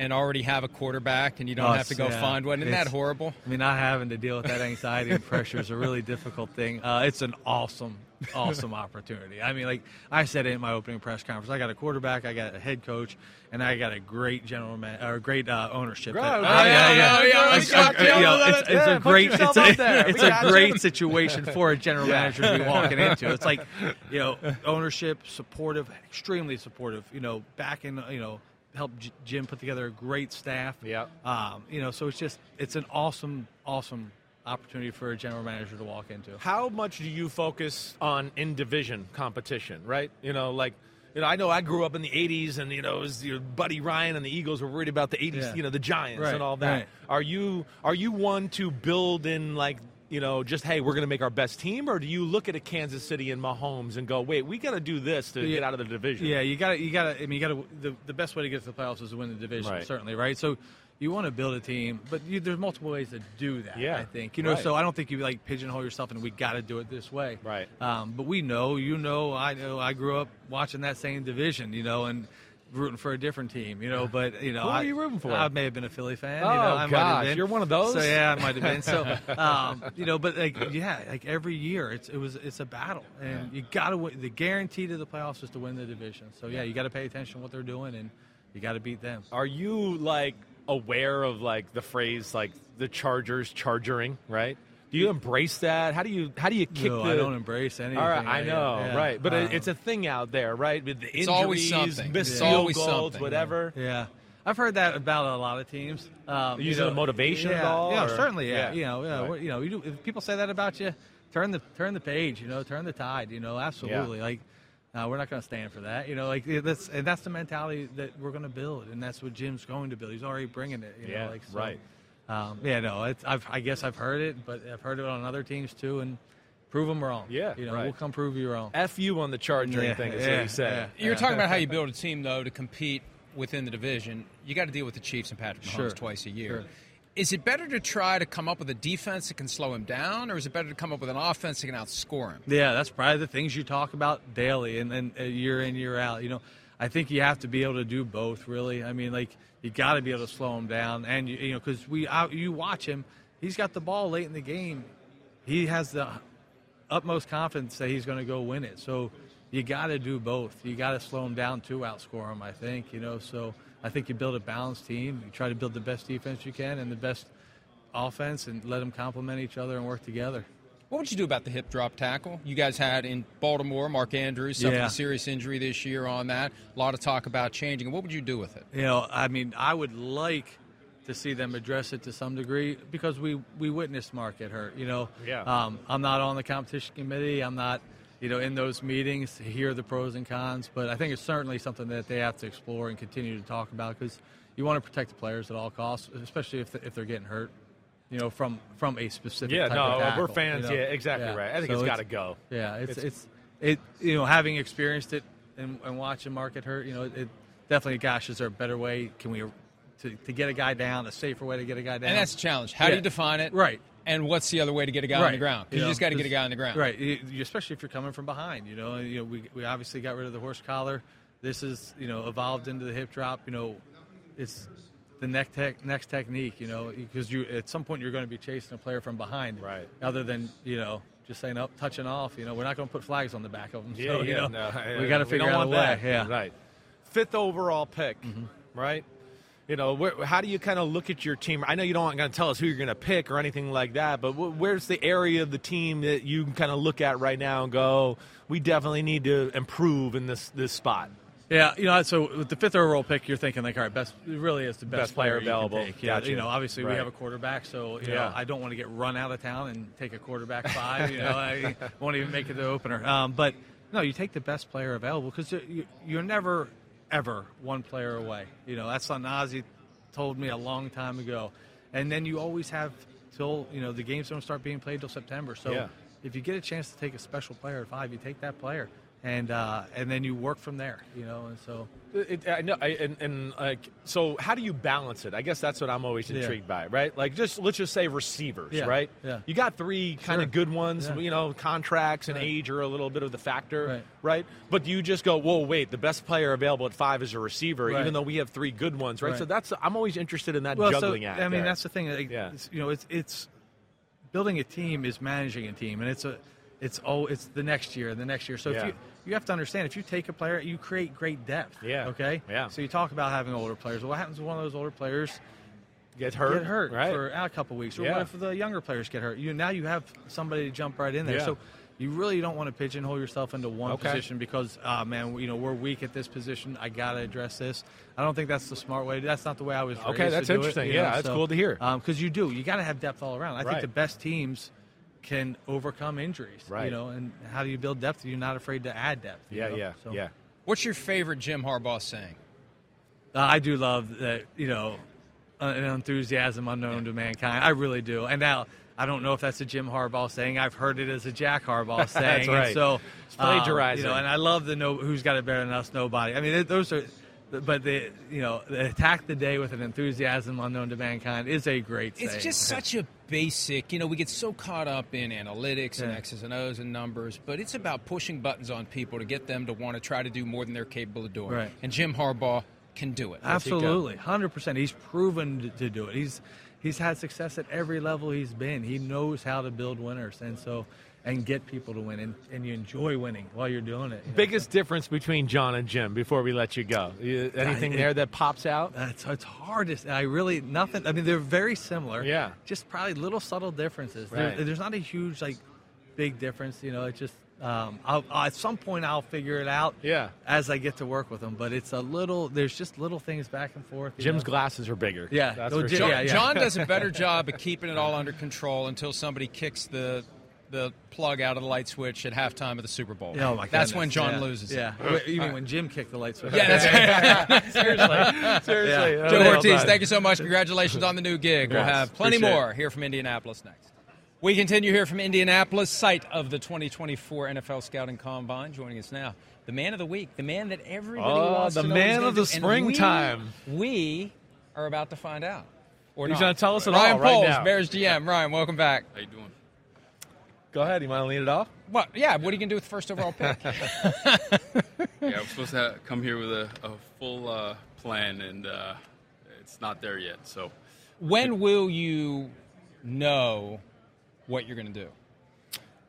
and already have a quarterback and you don't Oh, have to go yeah. find one? Isn't that horrible? I mean, not having to deal with that anxiety and pressure is a really difficult thing. Uh, it's an awesome, awesome opportunity. I mean, like I said in my opening press conference, I got a quarterback, I got a head coach, and I got a great general man or great uh, ownership. Great. that- Oh, uh, yeah, yeah, yeah, It's, we got uh, you. you know, it's, it's Yeah, a great, it's a, it's a got you. great situation for a general Yeah. manager to be walking into. It's like, you know, ownership, supportive, extremely supportive. You know, backing, you know. Help J- Jim put together a great staff. Yeah. Um, you know, so it's just it's an awesome, awesome opportunity for a general manager to walk into. How much do you focus on in division competition, right? You know, like, you know, I know I grew up in the 80s and, you know, it was your Buddy Ryan and the Eagles were worried about the 80s, Yeah. you know, the Giants Right, and all that. right. Are you are you one to build in like, you know, just hey, we're going to make our best team or do you look at a Kansas City and Mahomes and go, "Wait, we got to do this to Yeah. get out of the division." Yeah, you got to, you got to. I mean, you got to. The, the best way to get to the playoffs is to win the division, Right. certainly, right? So, you want to build a team, but you, there's multiple ways to do that. Yeah, I think you know. right. So I don't think you like pigeonhole yourself and we got to do it this way. Right. Um, but we know, you know, I know. I grew up watching that same division, you know, and rooting for a different team, you know. But you know, Who I, you rooting for? I may have been a Philly fan. Oh, you know, I gosh, been. you're one of those? So yeah, I might have been. So um, you know, but like yeah, like every year, it's it was it's a battle, and you got to win. The guarantee to the playoffs is to win the division. So yeah, you got to pay attention to what they're doing, and you got to beat them. Are you like aware of like the phrase like the Chargers chargering, right? Do you embrace that? How do you how do you kick no, the I don't embrace anything. All right, I know, yeah. right? But Um, it's a thing out there, right? With the injuries, It's always something. missed It's field always goals, something. whatever. Yeah. I've heard that about a lot of teams. Um, You you using know, it motivation at yeah, all, Yeah, or- certainly. Yeah. Yeah, you know, yeah, Right. you know, you do, if people say that about you, turn the turn the page. You know, turn the tide. You know, absolutely. Like, no, we're not going to stand for that. You know, like that's and that's the mentality that we're going to build, and that's what Jim's going to build. He's already bringing it. You Yeah, know, like so, right. Um, yeah, no, it's, I've, I guess I've heard it, but I've heard it on other teams too, and prove them wrong. Yeah, you know, right. we'll come prove you wrong. F you on the chargering Yeah, thing is yeah, what he said. yeah. You're talking about how you build a team, though, to compete within the division. You got to deal with the Chiefs and Patrick Mahomes Sure. twice a year. Sure. Is it better to try to come up with a defense that can slow him down, or is it better to come up with an offense that can outscore him? Yeah, that's probably the things you talk about daily and, and uh, year in year out. You know, I think you have to be able to do both. Really, I mean, like you got to be able to slow him down, and you, you know, because we out, you watch him, he's got the ball late in the game, he has the utmost confidence that he's going to go win it. So you got to do both. You got to slow him down to outscore him. I think you know. So I think you build a balanced team. You try to build the best defense you can and the best offense, and let them complement each other and work together. What would you do about the hip drop tackle? You guys had in Baltimore, Mark Andrews suffered Yeah. a serious injury this year on that. A lot of talk about changing. What would you do with it? You know, I mean, I would like to see them address it to some degree because we we witnessed Mark get hurt. You know, Yeah. Um, I'm not on the competition committee. I'm not, you know, in those meetings to hear the pros and cons. But I think it's certainly something that they have to explore and continue to talk about because you want to protect the players at all costs, especially if if they're getting hurt. You know, from from a specific Yeah, type no, of tackle, we're fans. you know? Yeah, exactly Yeah. right. I think So it's got to go. yeah, it's, It's- it's it you know having experienced it and, and watching Mark get hurt, you know, it definitely. Gosh, is there a better way? Can we to, to get a guy down? A safer way to get a guy down? And that's the challenge. How do you define it? Right. And what's the other way to get a guy on the ground? Because you, know, just got to get a guy on the ground. Right. You- you- especially if you're coming from behind. You know, you know, we, we obviously got rid of the horse collar. This is you know evolved into the hip drop. You know, it's the next tech, next technique. You know, because you at some point you're going to be chasing a player from behind. Right. Other than you know. Just saying up, touching off. You know, we're not going to put flags on the back of them. Yeah, so, you yeah, know, no, we got to figure out a want way. that. Yeah. right. Fifth overall pick, right? You know, where, how do you kind of look at your team? I know you don't want going to tell us who you're going to pick or anything like that, but wh- where's the area of the team that you can kind of look at right now and go, we definitely need to improve in this this spot? Yeah, you know, so with the fifth overall pick, you're thinking like, all right, best it really is the best, Best player can available. Yeah, Gotcha. you know, obviously Right. we have a quarterback, so you Yeah. know, I don't want to get run out of town and take a quarterback five. You know, I won't even make it to the opener. Um, but no, you take the best player available because you, you're never ever one player away. You know, that's what Ozzie told me a long time ago, and then you always have till you know the games don't start being played till September. So Yeah. if you get a chance to take a special player at five, you take that player. And uh, and then you work from there, you know, and so It, I know, I, and, and like, so how do you balance it? I guess that's what I'm always Yeah. intrigued by, right? Like, just let's just say receivers, Yeah, right? yeah. You got three kind of good ones, Yeah. you know, contracts and Right. age are a little bit of the factor, Right. right? But you just go, whoa, wait, the best player available at five is a receiver, Right. even though we have three good ones, right? Right. So that's I'm always interested in that well, juggling so, act. I mean, there. that's the thing. Like, Yeah. it's, you know, it's it's building a team is managing a team, and it's a it's oh it's the next year and the next year. So Yeah. if you you have to understand if you take a player, you create great depth. Yeah. Okay. Yeah. So you talk about having older players. What happens when one of those older players get hurt, get hurt right? for a couple weeks, or Yeah. what if the younger players get hurt? You now you have somebody to jump right in there. Yeah. So you really don't want to pigeonhole yourself into one Okay. position because, ah, man, you know we're weak at this position. I got to address this. I don't think that's the smart way. That's not the way I was. Okay, that's it, interesting. you Yeah, know, that's so, cool to hear. Because you do, you got to have depth all around. I Right. think the best teams can overcome injuries. Right. You know, and how do you build depth? You're not afraid to add depth. you yeah, know? yeah, So, yeah. What's your favorite Jim Harbaugh saying? uh, I do love that, you know, uh, an enthusiasm unknown to mankind. I really do. And now, I don't know if that's a Jim Harbaugh saying. I've heard it as a Jack Harbaugh saying. that's right. And so, It's um, plagiarizing. you know, and I love the no, who's got it better than us, nobody. I mean, it, those are but the you know the attack the day with an enthusiasm unknown to mankind is a great. It's saying. just such a basic. You know, we get so caught up in analytics and X's and O's and numbers, but it's about pushing buttons on people to get them to want to try to do more than they're capable of doing. Right. And Jim Harbaugh can do it. Absolutely, hundred percent. He's proven to, to do it. He's he's had success at every level he's been. He knows how to build winners, and so and get people to win, and, and you enjoy winning while you're doing it. you know? Biggest difference between John and Jim before we let you go. You- Anything it- there that pops out? It's, it's hard to. say. I really nothing. I mean, they're very similar. Yeah. Just probably little subtle differences. There- Right. there's not a huge like big difference. You know, it's just. Um, I'll, at some point, I'll figure it out. Yeah. As I get to work with them, but it's a little. There's just little things back and forth. Jim's know? glasses are bigger. Yeah. that's Oh, for Jim- sure. John, yeah, yeah. John does a better job of keeping it all under control until somebody kicks the the plug out of the light switch at halftime of the Super Bowl. Oh my That's goodness. when John yeah. loses. Yeah. Wait, You mean when Jim kicked the light switch? Yeah, that's Seriously. Seriously. Yeah. Joe Hortiz, man. thank you so much. Congratulations on the new gig. We'll have plenty Appreciate more it. here from Indianapolis next. We continue here from Indianapolis, site of the 2024 NFL Scouting Combine. Joining us now, the man of the week, the man that everybody Oh, wants the to know what he's man of the do. And we- springtime. We, are about to find out. Or He's not. gonna tell us it Ryan all right Poles, now. Bears GM. Ryan, welcome back. How you doing? Go ahead. You want to lead it off? What? Yeah. What are you gonna do with the first overall pick? Yeah, I'm supposed to come here with a, a full uh, plan, and uh, it's not there yet. So, when will you know what you're gonna do?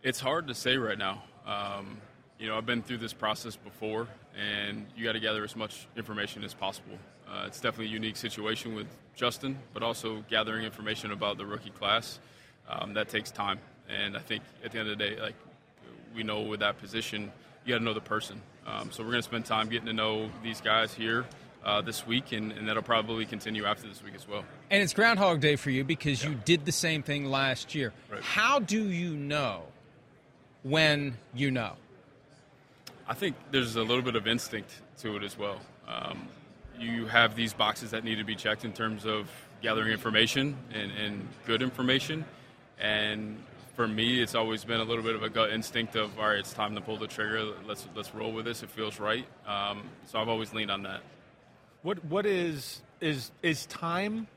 it's hard to say right now. Um, you know, I've been through this process before, and you got to gather as much information as possible. Uh, it's definitely a unique situation with Justin, but also gathering information about the rookie class. Um, that takes time, and I think at the end of the day, like we know with that position, you got to know the person. Um, so we're going to spend time getting to know these guys here uh, this week, and, and that'll probably continue after this week as well. And it's Groundhog Day for you because you did the same thing last year. Right. How do you know when you know? I think there's a little bit of instinct to it as well. Um, you have these boxes that need to be checked in terms of gathering information and, and good information. And for me, it's always been a little bit of a gut instinct of, all right, it's time to pull the trigger. Let's let's roll with this. It feels right. Um, so I've always leaned on that. What What is is is time,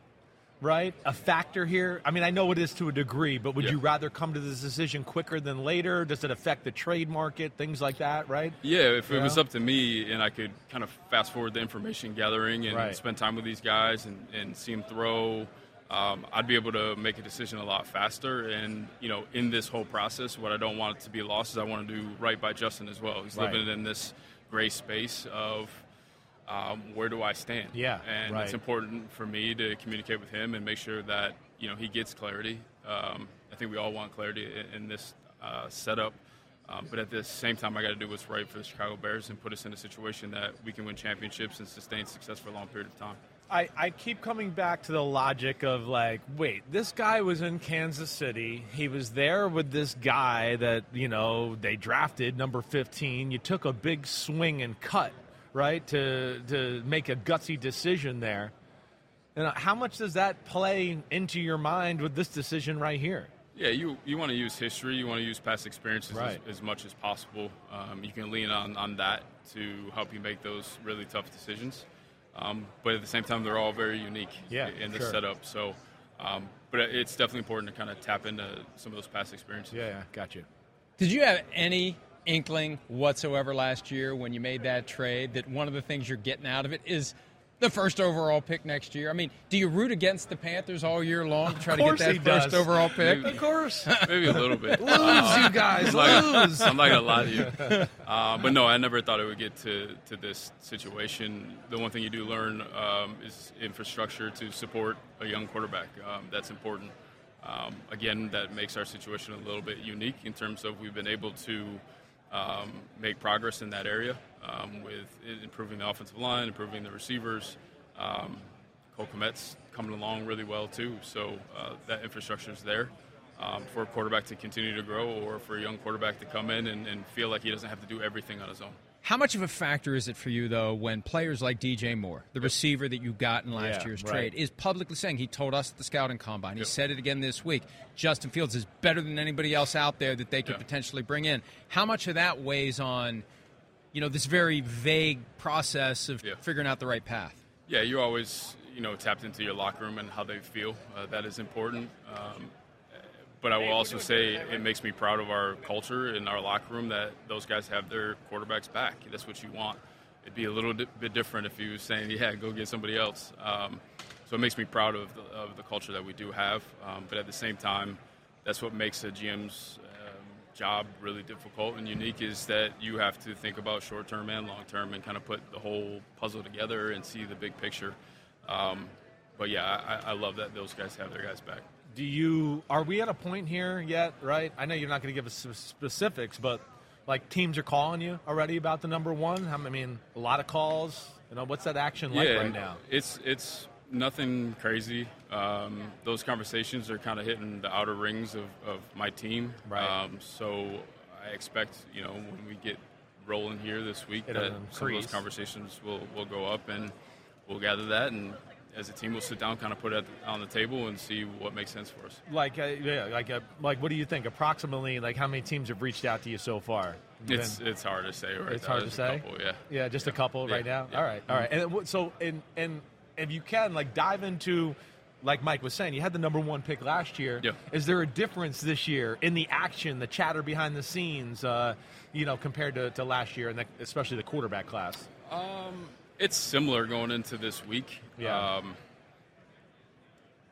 right? A factor here. I mean, I know it is to a degree, but would Yeah. you rather come to this decision quicker than later? Does it affect the trade market? Things like that, right? Yeah, if it was up to me and I could kind of fast forward the information gathering and Right. spend time with these guys and, and see them throw, um, I'd be able to make a decision a lot faster. And, you know, in this whole process, what I don't want it to be lost is I want to do right by Justin as well. He's Right. living in this gray space of um, where do I stand? Yeah, And right. it's important for me to communicate with him and make sure that, you know, he gets clarity. Um, I think we all want clarity in, in this uh, setup. Um, but at the same time, I got to do what's right for the Chicago Bears and put us in a situation that we can win championships and sustain success for a long period of time. I, I keep coming back to the logic of like, wait, this guy was in Kansas City. He was there with this guy that, you know, they drafted number 15. You took a big swing and cut, right, to, to make a gutsy decision there. And how much does that play into your mind with this decision right here? Yeah, you, you want to use history, you want to use past experiences Right. as, as much as possible. Um, you can lean on, on that to help you make those really tough decisions. Um, but at the same time, they're all very unique Yeah, in the sure. setup. So, um, but it's definitely important to kind of tap into some of those past experiences. Yeah, got you. Did you have any inkling whatsoever last year when you made that trade that one of the things you're getting out of it is the first overall pick next year? I mean, do you root against the Panthers all year long to try to get that first does. overall pick? Of course. Maybe a little bit. lose, you guys, I'm not gonna- lose. I'm not gonna lie to you, uh, but no, I never thought it would get to, to this situation. The one thing you do learn um, is infrastructure to support a young quarterback. Um, that's important. Um, again, that makes our situation a little bit unique in terms of we've been able to um, make progress in that area um, with improving the offensive line, improving the receivers. Um, Cole Kmet's coming along really well too, so uh, that infrastructure is there um, for a quarterback to continue to grow, or for a young quarterback to come in and, and feel like he doesn't have to do everything on his own. How much of a factor is it for you, though, when players like DJ Moore, the receiver that you got in last Yeah, year's right. trade, is publicly saying, he told us at the scouting combine, he Yep. said it again this week, Justin Fields is better than anybody else out there that they could Yeah. potentially bring in. How much of that weighs on you know, this very vague process of Yeah. figuring out the right path. Yeah, you're always you know tapped into your locker room and how they feel. Uh, that is important. Um, but I will also say it makes me proud of our culture in our locker room that those guys have their quarterbacks back. That's what you want. It'd be a little bit different if you was saying, "Yeah, go get somebody else." Um, so it makes me proud of the, of the culture that we do have. Um, but at the same time, that's what makes a GM's job really difficult and unique is that you have to think about short term and long term and kind of put the whole puzzle together and see the big picture. Um, but yeah, I, I love that those guys have their guys back. Do you? Are we at a point here yet? Right? I know you're not going to give us specifics, but like teams are calling you already about the number one. I mean, a lot of calls. You know, what's that action like yeah, right now? It's it's nothing crazy. Um, those conversations are kind of hitting the outer rings of, of my team. Right. Um, so I expect you know when we get rolling here this week It'll that some of those conversations will will go up and we'll gather that and as a team we'll sit down, kind of put it on the table and see what makes sense for us. Like, uh, yeah, like, uh, like, what do you think? Approximately, like, how many teams have reached out to you so far? It's Been- it's hard to say. Right It's now. hard to There's a say? couple, yeah. Yeah, just a couple Yeah, right now. yeah. All right, all right. And so, and and if you can, like, dive into, like Mike was saying, you had the number one pick last year. Yeah. Is there a difference this year in the action, the chatter behind the scenes, uh, you know, compared to, to last year, and the, especially the quarterback class? Um, it's similar going into this week. Yeah. Um,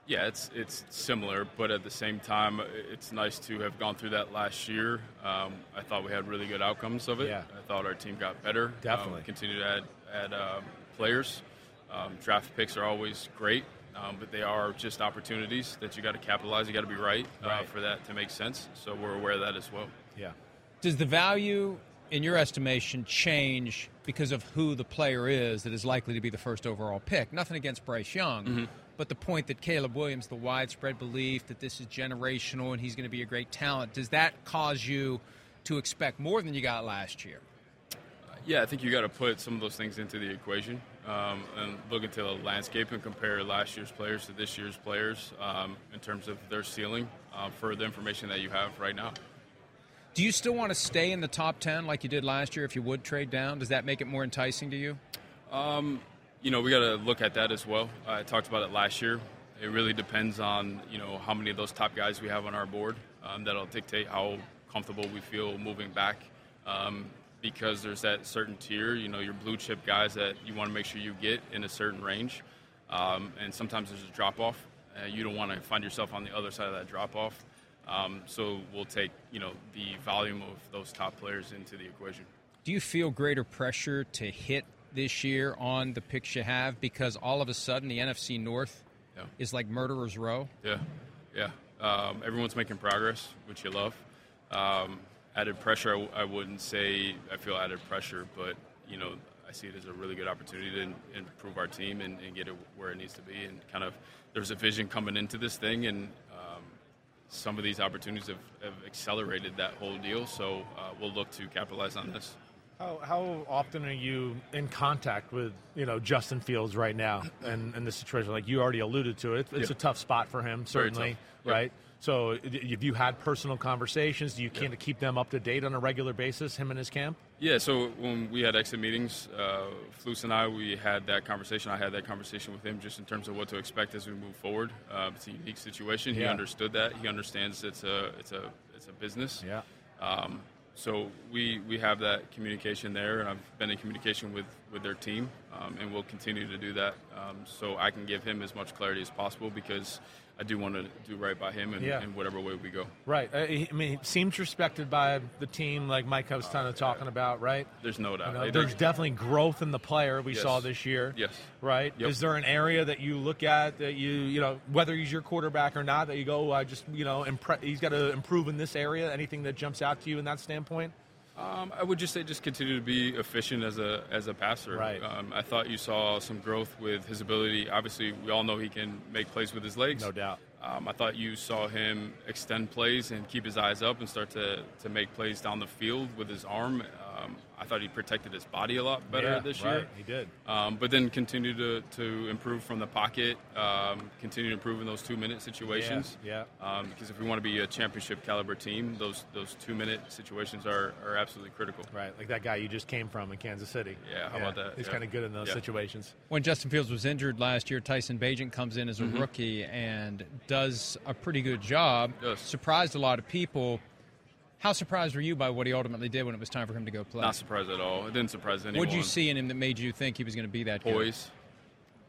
yeah, it's it's similar, but at the same time, it's nice to have gone through that last year. Um, I thought we had really good outcomes of it. Yeah. I thought our team got better. Definitely. Um, continue to add add um, players. Um, draft picks are always great, um, but they are just opportunities that you got to capitalize. You got to be right, Uh, Right. for that to make sense. So we're aware of that as well. Yeah. Does the value, in your estimation, change because of who the player is that is likely to be the first overall pick? Nothing against Bryce Young, Mm-hmm. but the point that Caleb Williams, the widespread belief that this is generational and he's going to be a great talent, does that cause you to expect more than you got last year? Yeah, I think you got to put some of those things into the equation um, and look into the landscape and compare last year's players to this year's players um, in terms of their ceiling uh, for the information that you have right now. Do you still want to stay in the top 10 like you did last year if you would trade down? Does that make it more enticing to you? You know, we got to look at that as well. I talked about it last year. It really depends on you know how many of those top guys we have on our board. Um, that'll dictate how comfortable we feel moving back. Um, because there's that certain tier, you know, your blue chip guys that you want to make sure you get in a certain range. Um, and sometimes there's a drop off. Uh, you don't want to find yourself on the other side of that drop off. Um, so we'll take you know the volume of those top players into the equation. Do you feel greater pressure to hit this year on the picks you have because all of a sudden the NFC North Yeah. is like murderer's row? Yeah, yeah. Um, everyone's making progress, which you love. Um, added pressure, I wouldn't say I feel added pressure, but you know, I see it as a really good opportunity to improve our team and, and get it where it needs to be. And kind of, there's a vision coming into this thing, and um, some of these opportunities have, have accelerated that whole deal. So uh, we'll look to capitalize on this. How, how often are you in contact with you know Justin Fields right now and in this situation? Like you already alluded to it, it's Yeah. a tough spot for him, certainly, right? So, have you had personal conversations? Do you kind of keep them up to date on a regular basis, him and his camp? Yeah, so when we had exit meetings, uh, Flus and I, we had that conversation. I had that conversation with him just in terms of what to expect as we move forward. Uh, it's a unique situation. He Yeah. understood that. He understands it's a it's a it's a business. Yeah. Um, so we we have that communication there, and I've been in communication with with their team, um, and we'll continue to do that. Um, so I can give him as much clarity as possible because I do want to do right by him in, Yeah. in whatever way we go. Right. Uh, I mean, he seems respected by the team, like Mike was kind of talking about, right? There's no doubt. You know, there's definitely growth in the player we Yes. saw this year. Yes. Right. Yep. Is there an area that you look at that you, you know, whether he's your quarterback or not, that you go, "Oh, I just, you know, impre- he's got to improve in this area? Anything that jumps out to you in that standpoint? Um, I would just say just continue to be efficient as a as a passer. Right. Um, I thought you saw some growth with his ability. Obviously, we all know he can make plays with his legs. No doubt. Um, I thought you saw him extend plays and keep his eyes up and start to, to make plays down the field with his arm. Um, I thought he protected his body a lot better Yeah, this right, year. He did. Um, but then continue to, to improve from the pocket, um, continue to improve in those two minute situations. Yeah, Um, because if we want to be a championship caliber team, those those two minute situations are, are absolutely critical. Right, like that guy you just came from in Kansas City. Yeah, how about that? He's Yeah. kind of good in those Yeah. situations. When Justin Fields was injured last year, Tyson Bagent comes in as a Mm-hmm. rookie and does a pretty good job. Yes. Surprised a lot of people. How surprised were you by what he ultimately did when it was time for him to go play? Not surprised at all. It didn't surprise anyone. What did you see in him that made you think he was going to be that good? poise,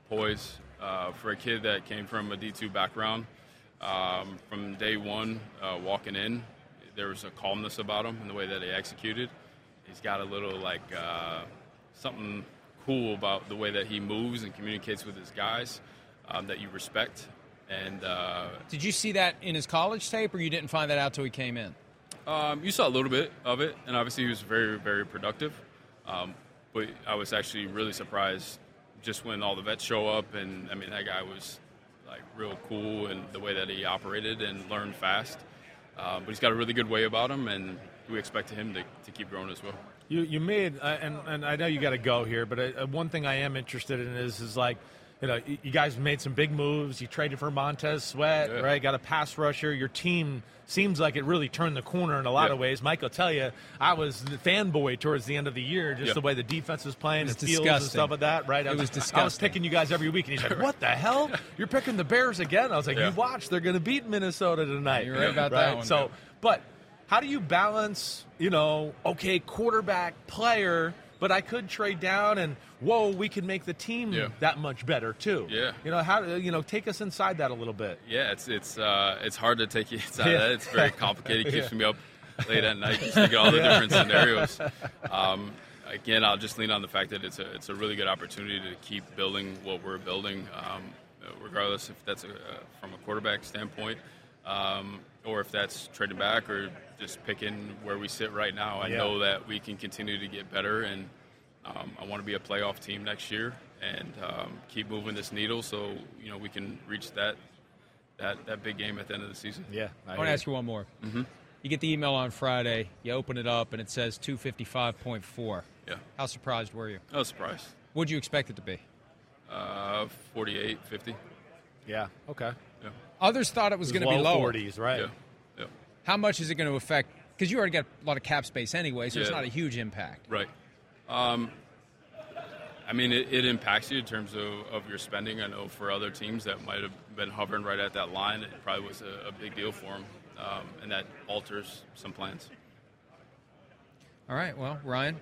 poise. Uh, for a kid that came from a D2 background, um, from day one, uh, walking in, there was a calmness about him in the way that he executed. He's got a little like uh, something cool about the way that he moves and communicates with his guys um, that you respect. And uh, Did you see that in his college tape, or you didn't find that out till he came in? Um, you saw a little bit of it, and obviously he was very, very productive. Um, but I was actually really surprised just when all the vets show up, and I mean that guy was like real cool and the way that he operated and learned fast. Um, but he's got a really good way about him, and we expect him to, to keep growing as well. You you made uh, and and I know you got to go here, but uh, one thing I am interested in is is like. You know, you you guys made some big moves. You traded for Montez Sweat, Yeah. right? Got a pass rusher. Your team seems like it really turned the corner in a lot Yeah. of ways. Mike will tell you, I was the fanboy towards the end of the year, just Yeah. the way the defense was playing, It the was fields and stuff like that, right? It I was I was disgusting. picking you guys every week, and he's like, "What the hell? You're picking the Bears again?" I was like, Yeah. "You watch, they're going to beat Minnesota tonight." You're right about that one. So, but how do you balance, you know, okay, quarterback, player, but I could trade down and whoa, we could make the team Yeah. that much better too. Yeah. You know, how you know, take us inside that a little bit. Yeah, it's it's uh, it's hard to take you inside Yeah. that. It's very complicated. It keeps me up late at night just thinking all the different scenarios. Um, again, I'll just lean on the fact that it's a it's a really good opportunity to keep building what we're building, um, regardless if that's a, uh, from a quarterback standpoint. Um, or if that's trading back or just picking where we sit right now, I Yeah. know that we can continue to get better, and um, I want to be a playoff team next year and um, keep moving this needle so you know we can reach that that, that big game at the end of the season. Yeah. I want to ask you one more. Mm-hmm. You get the email on Friday, you open it up, and it says 255.4. Yeah, How surprised were you? I was surprised. What'd you expect it to be? Uh, 48, 50. Yeah. Okay. Yeah, Others thought it was going to be Low lower. 40s, right? yeah, yeah. How much is it going to affect? Because you already got a lot of cap space anyway, so it's not a huge impact. Right. Um, I mean, it, it impacts you in terms of, of your spending. I know for other teams that might have been hovering right at that line, it probably was a, a big deal for them, um, and that alters some plans. All right, well, Ryan,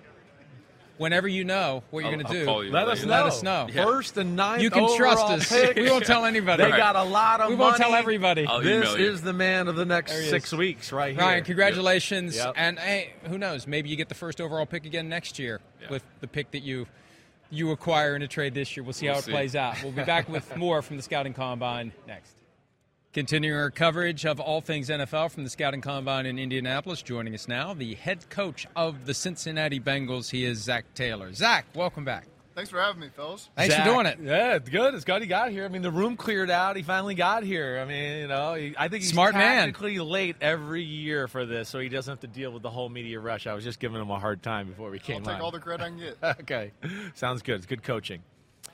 whenever you know what you're going to do, Let us know. Let us know. Yeah. First and ninth. you can trust us. pick. We won't tell anybody. They got a lot of we money. won't tell everybody. I'll This is the man of the next six weeks, right here. Ryan, congratulations. Yep. And hey, who knows? Maybe you get the first overall pick again next year Yeah. with the pick that you you acquire in a trade this year. We'll see We'll how it see. plays out. We'll be back with more from the Scouting Combine next. Continuing our coverage of all things NFL from the Scouting Combine in Indianapolis, joining us now, the head coach of the Cincinnati Bengals. He is Zac Taylor. Zac, welcome back. Thanks for having me, fellas. Thanks Zac, for doing it. Yeah, it's good. It's good he got here. I mean, the room cleared out. He finally got here. I mean, you know, he, I think he's Smart man. technically late every year for this, so he doesn't have to deal with the whole media rush. I was just giving him a hard time before we I'll came take on. all the credit I can get. okay, sounds good. It's good coaching.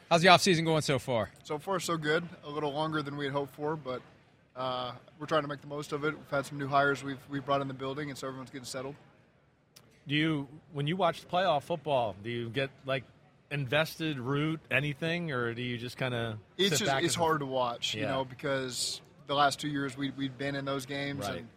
How's the offseason going so far? So far, so good. A little longer than we had hoped for, but uh, we're trying to make the most of it. We've had some new hires we've, we've brought in the building, and so everyone's getting settled. Do you, when you watch playoff football, do you get like invested, root anything, or do you just kind of? It's just it's hard to watch, you know, because the last two years we we'd been in those games, Right. and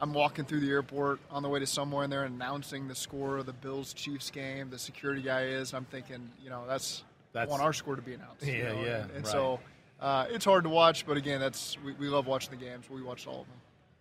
I'm walking through the airport on the way to somewhere, and they're announcing the score of the Bills Chiefs game. The security guy is. I'm thinking, you know, that's, That's- I want our score to be announced. you Yeah, know, yeah, And, and right. so uh, it's hard to watch, but again, that's we, we love watching the games. We watched all of them.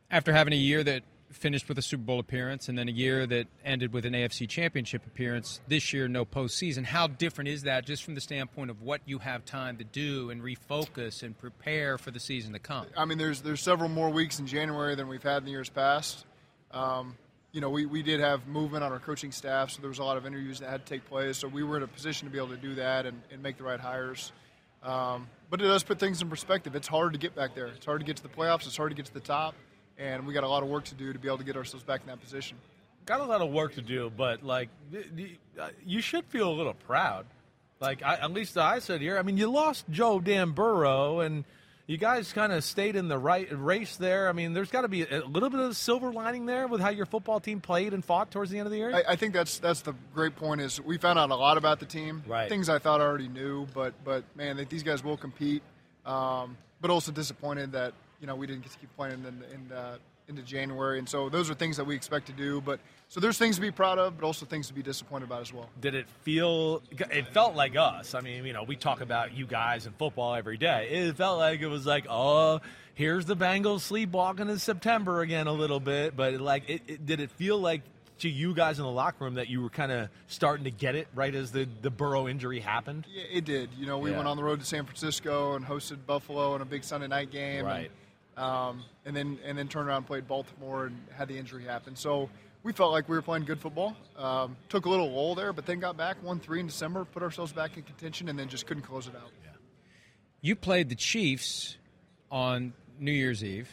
After having a year that finished with a Super Bowl appearance and then a year that ended with an AFC Championship appearance, this year no postseason, how different is that just from the standpoint of what you have time to do and refocus and prepare for the season to come? I mean, there's there's several more weeks in January than we've had in the years past. Um, you know, we, we did have movement on our coaching staff, so there was a lot of interviews that had to take place. So we were in a position to be able to do that and, and make the right hires. Um, but it does put things in perspective. It's hard to get back there. It's hard to get to the playoffs. It's hard to get to the top, and we got a lot of work to do to be able to get ourselves back in that position. got a lot of work to do, but like uh, you should feel a little proud. Like I, at least I said here. I mean, you lost Joe Dan Burrow, and you guys kind of stayed in the right race there. I mean, there's got to be a little bit of silver lining there with how your football team played and fought towards the end of the year. I, I think that's that's the great point. Is we found out a lot about the team, Right. Things I thought I already knew, but but man, these guys will compete. Um, but also disappointed that you know we didn't get to keep playing in, in uh, into January, and so those are things that we expect to do. But so there's things to be proud of, but also things to be disappointed about as well. Did it feel? It felt like us. I mean, you know, we talk about you guys in football every day. It felt like it was like, oh, here's the Bengals sleepwalking in September again a little bit. But like, it, it, did it feel like to you guys in the locker room that you were kind of starting to get it right as the the Burrow injury happened? Yeah, it did. You know, we Yeah. went on the road to San Francisco and hosted Buffalo in a big Sunday night game, Right. And, um, and then and then turned around and played Baltimore and had the injury happen. So we felt like we were playing good football. Um, took a little lull there, but then got back, won three in December, put ourselves back in contention, and then just couldn't close it out. You played the Chiefs on New Year's Eve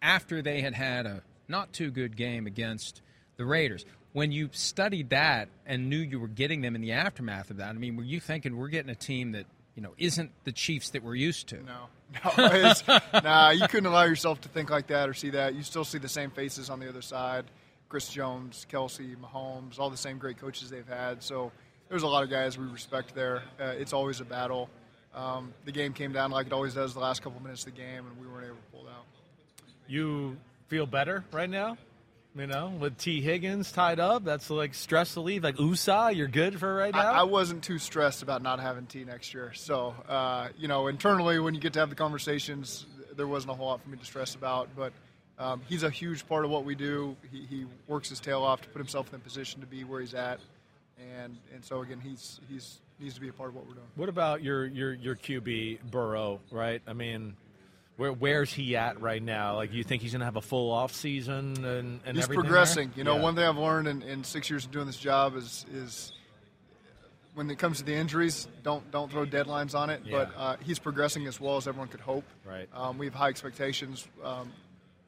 after they had had a not too good game against the Raiders. When you studied that and knew you were getting them in the aftermath of that, I mean, were you thinking we're getting a team that you know isn't the Chiefs that we're used to? No, no, it's, nah, you couldn't allow yourself to think like that or see that. You still see the same faces on the other side: Chris Jones, Kelce, Mahomes, all the same great coaches they've had. So there's a lot of guys we respect there. Uh, it's always a battle. Um, the game came down like it always does the last couple minutes of the game, and we weren't able to pull it out. You feel better right now? You know, with Tee Higgins tied up, that's like stress to leave. Like USA, you're good for right now. I, I wasn't too stressed about not having T next year. So, uh, you know, internally, when you get to have the conversations, there wasn't a whole lot for me to stress about. But um, he's a huge part of what we do. He, he works his tail off to put himself in a position to be where he's at. And, and so, again, he's, he's needs to be a part of what we're doing. What about your your your QB Burrow? Right? I mean, where where's he at right now? Like, you think he's going to have a full off season and, and he's everything progressing. there? You know, Yeah. one thing I've learned in, in six years of doing this job is is when it comes to the injuries, don't don't throw deadlines on it. But uh, he's progressing as well as everyone could hope. Right. Um, we have high expectations. Um,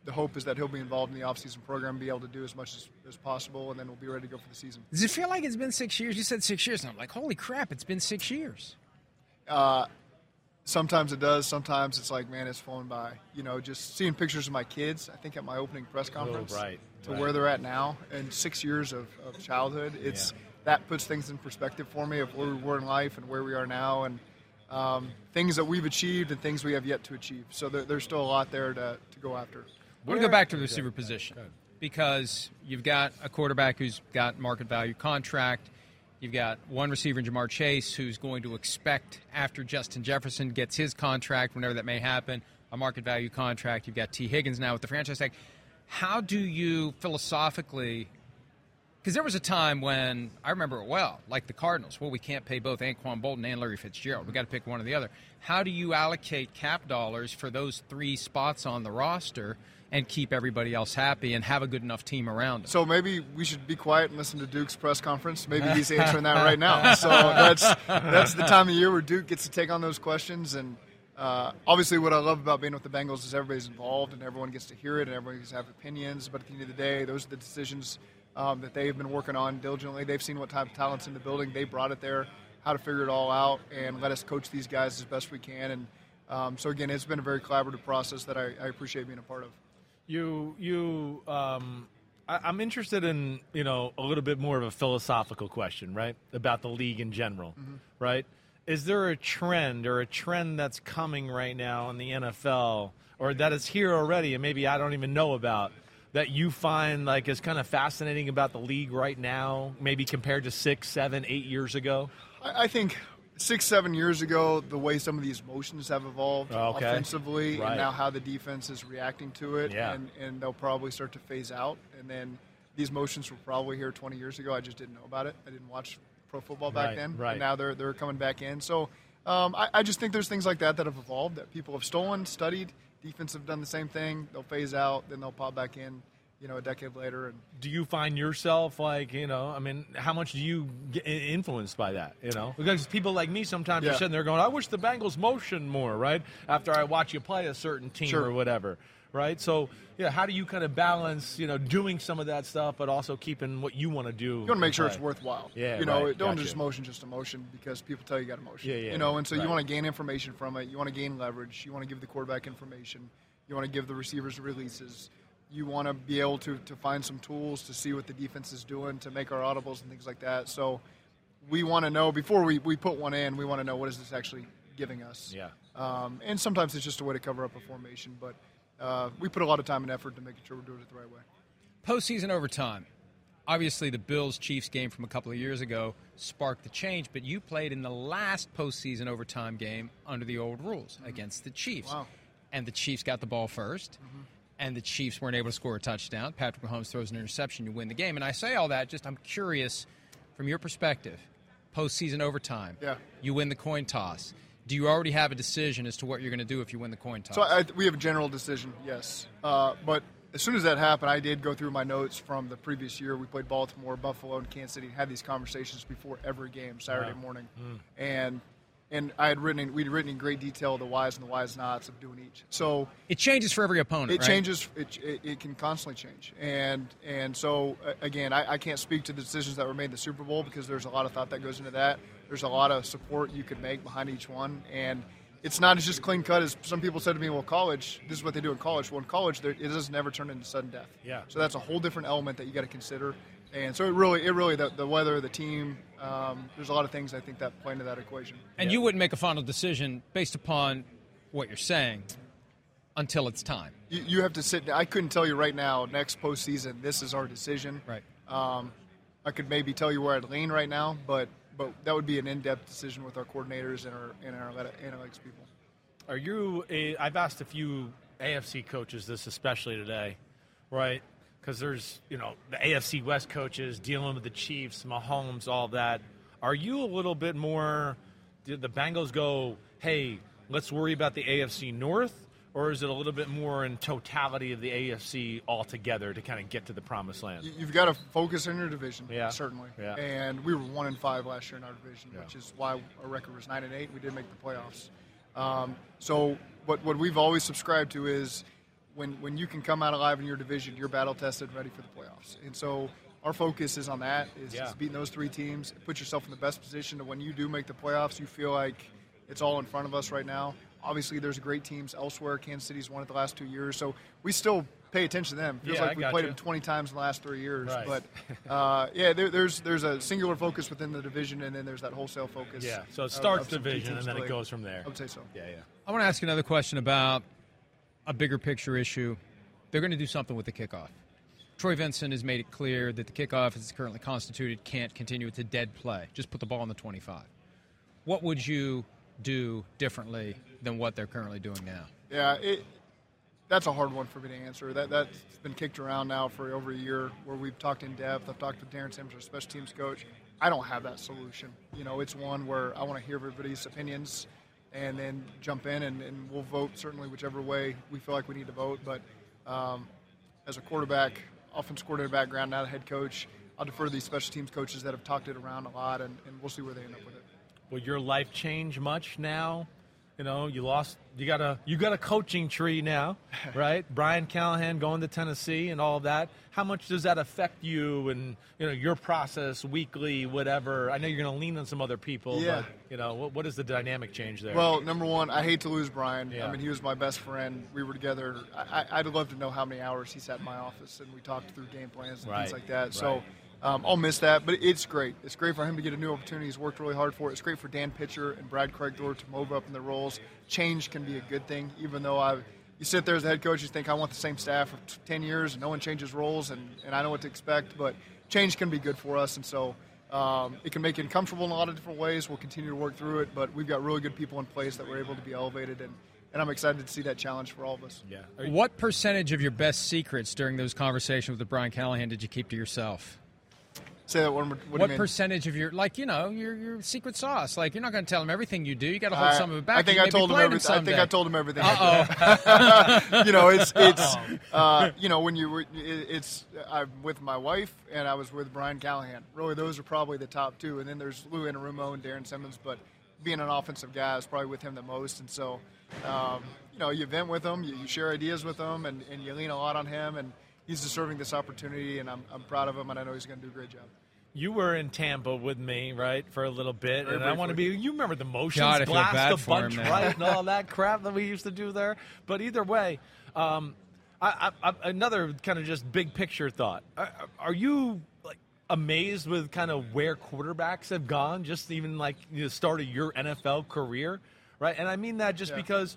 the hope is that he'll be involved in the offseason program, be able to do as much as, as possible, and then we'll be ready to go for the season. Does it feel like it's been six years? You said six years, and I'm like, holy crap, it's been six years. Uh, sometimes it does. Sometimes it's like, man, it's flown by. You know, just seeing pictures of my kids. I think at my opening press conference, Oh, right, to right. where they're at now, and six years of, of childhood. It's that puts things in perspective for me of where we were in life and where we are now, and um, things that we've achieved and things we have yet to achieve. So there, there's still a lot there to, to go after. I want to go back to the receiver position because you've got a quarterback who's got market value contract. You've got one receiver in Ja'Marr Chase who's going to expect after Justin Jefferson gets his contract, whenever that may happen, a market value contract. You've got Tee Higgins now with the franchise tag. How do you philosophically? Because there was a time when I remember it well, like the Cardinals. Well, we can't pay both Anquan Boldin and Larry Fitzgerald. We got to pick one or the other. How do you allocate cap dollars for those three spots on the roster and keep everybody else happy and have a good enough team around them? So maybe we should be quiet and listen to Duke's press conference. Maybe he's answering that right now. So that's that's the time of year where Duke gets to take on those questions. And uh, obviously, what I love about being with the Bengals is everybody's involved and everyone gets to hear it and everyone gets to have opinions. But at the end of the day, those are the decisions um, that they've been working on diligently. They've seen what type of talent's in the building. They brought it there, how to figure it all out, and let us coach these guys as best we can. And um, so again, it's been a very collaborative process that I, I appreciate being a part of. You you um I, I'm interested in you know a little bit more of a philosophical question, right, about the league in general, right? Is there a trend or a trend that's coming right now in the NFL, or that is here already, and maybe I don't even know about, that you find like is kind of fascinating about the league right now, maybe compared to six, seven, eight years ago? I think six, seven years ago, the way some of these motions have evolved Okay. offensively, Right. and now how the defense is reacting to it, Yeah. and, and they'll probably start to phase out. And then these motions were probably here 20 years ago. I just didn't know about it. I didn't watch pro football back Right, then. right. And now they're they're coming back in. So um, I, I just think there's things like that that have evolved that people have stolen, studied. Defense have done the same thing. They'll phase out, then they'll pop back in. You know, a decade later, and do you find yourself like you know i mean how much do you get influenced by that you know because people like me sometimes are Yeah. sitting there going i wish the bengals motion more right after i watch you play a certain team Sure. or whatever right? So, yeah, how do you kind of balance, you know, doing some of that stuff, but also keeping what you want to do? You want to make sure it's worthwhile. Yeah, You know, right. don't Gotcha. just motion just emotion because people tell you you got emotion. Yeah, yeah, You know, and so right. you want to gain information from it. You want to gain leverage. You want to give the quarterback information. You want to give the receivers releases. You want to be able to, to find some tools to see what the defense is doing to make our audibles and things like that. So we want to know before we, we put one in, we want to know what is this actually giving us. Yeah. Um, and sometimes it's just a way to cover up a formation, but uh, we put a lot of time and effort to making sure we're doing it the right way. Postseason overtime. Obviously, the Bills Chiefs game from a couple of years ago sparked the change, but you played in the last postseason overtime game under the old rules against the Chiefs. Wow. And the Chiefs got the ball 1st and the Chiefs weren't able to score a touchdown. Patrick Mahomes throws an interception, you win the game. And I say all that just I'm curious from your perspective, postseason overtime. Yeah. You win the coin toss. Do you already have a decision as to what you're going to do if you win the coin toss? So I, we have a general decision, yes. Uh, but as soon as that happened, I did go through my notes from the previous year. We played Baltimore, Buffalo, and Kansas City. Had these conversations before every game Saturday morning, and and I had written in, we'd written in great detail the whys and the whys nots of doing each. So it changes for every opponent. it right? changes. It, it, it can constantly change, and and so again, I, I can't speak to the decisions that were made in the Super Bowl because there's a lot of thought that goes into that. There's a lot of support you could make behind each one, and it's not as just clean cut as some people said to me. Well, college, this is what they do in college. Well, in college, there, it doesn't ever turn into sudden death. Yeah. So that's a whole different element that you got to consider, and so it really, it really, the, the weather, the team, um, there's a lot of things I think that play into that equation. And you wouldn't make a final decision based upon what you're saying until it's time. you, you have to sit. I couldn't tell you right now. Next postseason, this is our decision. Right. Um, I could maybe tell you where I'd lean right now, but but that would be an in-depth decision with our coordinators and our and our analytics people. Are you? A, I've asked a few AFC coaches this, especially today, right? Because there's, you know, the AFC West coaches dealing with the Chiefs, Mahomes, all that. Are you a little bit more? Did the Bengals go, hey, let's worry about the AFC North, or is it a little bit more in totality of the AFC altogether to kind of get to the promised land? You- You've got to focus in your division, Yeah. certainly. Yeah. And we were one and five last year in our division, Yeah. which is why our record was nine and eight. We did make the playoffs. Um, so what what we've always subscribed to is when when you can come out alive in your division, you're battle tested, ready for the playoffs. And so our focus is on that, is, Yeah. is beating those three teams, put yourself in the best position to when you do make the playoffs, you feel like it's all in front of us right now. Obviously, there's great teams elsewhere. Kansas City's won it the last two years, so we still pay attention to them. Feels Yeah, like we gotcha. played them 20 times in the last three years. Right. But uh, yeah, there, there's there's a singular focus within the division, and then there's that wholesale focus. yeah. So it starts of some key division and then it goes from there. I would say so. Yeah, yeah. I want to ask you another question about a bigger picture issue. They're going to do something with the kickoff. Troy Vincent has made it clear that the kickoff, as it's currently constituted, can't continue. It's a dead play. Just put the ball on the 25. What would you do differently than what they're currently doing now? Yeah, it, that's a hard one for me to answer. That that's been kicked around now for over a year, where we've talked in depth. I've talked with Darrin Simmons, our special teams coach. I don't have that solution. You know, it's one where I want to hear everybody's opinions, and then jump in and, and we'll vote certainly whichever way we feel like we need to vote. But um, as a quarterback, offense coordinator background, not a head coach, I'll defer to these special teams coaches that have talked it around a lot, and, and we'll see where they end up with it. Will your life change much now? You know, you lost. You got a you got a coaching tree now, right? Brian Callahan going to Tennessee and all of that. How much does that affect you and you know your process weekly, whatever? I know you're going to lean on some other people, Yeah. but you know what, what is the dynamic change there? Well, number one, I hate to lose Brian. Yeah. I mean, he was my best friend. We were together. I, I'd love to know how many hours he sat in my office and we talked through game plans and Right, things like that. right. So um, I'll miss that, but it's great. It's great for him to get a new opportunity. He's worked really hard for it. It's great for Dan Pitcher and Brad Kragthorpe to move up in their roles. Change can be a good thing, even though I. You sit there as a head coach, you think I want the same staff for t- ten years, and no one changes roles, and, and I know what to expect. But change can be good for us, and so um, it can make you uncomfortable in a lot of different ways. We'll continue to work through it, but we've got really good people in place that we're able to be elevated, and, and I'm excited to see that challenge for all of us. yeah. What percentage of your best secrets during those conversations with Brian Callahan did you keep to yourself? Say that one more. What, What, percentage of your, like, you know, your, your secret sauce? Like, you're not going to tell him everything you do. You got to hold some of it back. I think I told him everything. I think. I told him everything. Uh-oh. you know, it's it's uh, you know when you were- it- it's I'm with my wife and I was with Brian Callahan. Really, those are probably the top two, and then there's Lou Anarumo and Darrin Simmons. But being an offensive guy, is probably with him the most, and so um, you know, you vent with him, you, you share ideas with him, and, and you lean a lot on him. And he's deserving this opportunity, and I'm, I'm proud of him, and I know he's going to do a great job. You were in Tampa with me, right, for a little bit, Very and I want to be. You remember the motions, God, blast bad a him, bunch, right, and all that crap that we used to do there. But either way, um, I, I, I, another kind of just big picture thought: are, are you like amazed with kind of where quarterbacks have gone, just even like the start of your NFL career, right? And I mean that just Yeah. because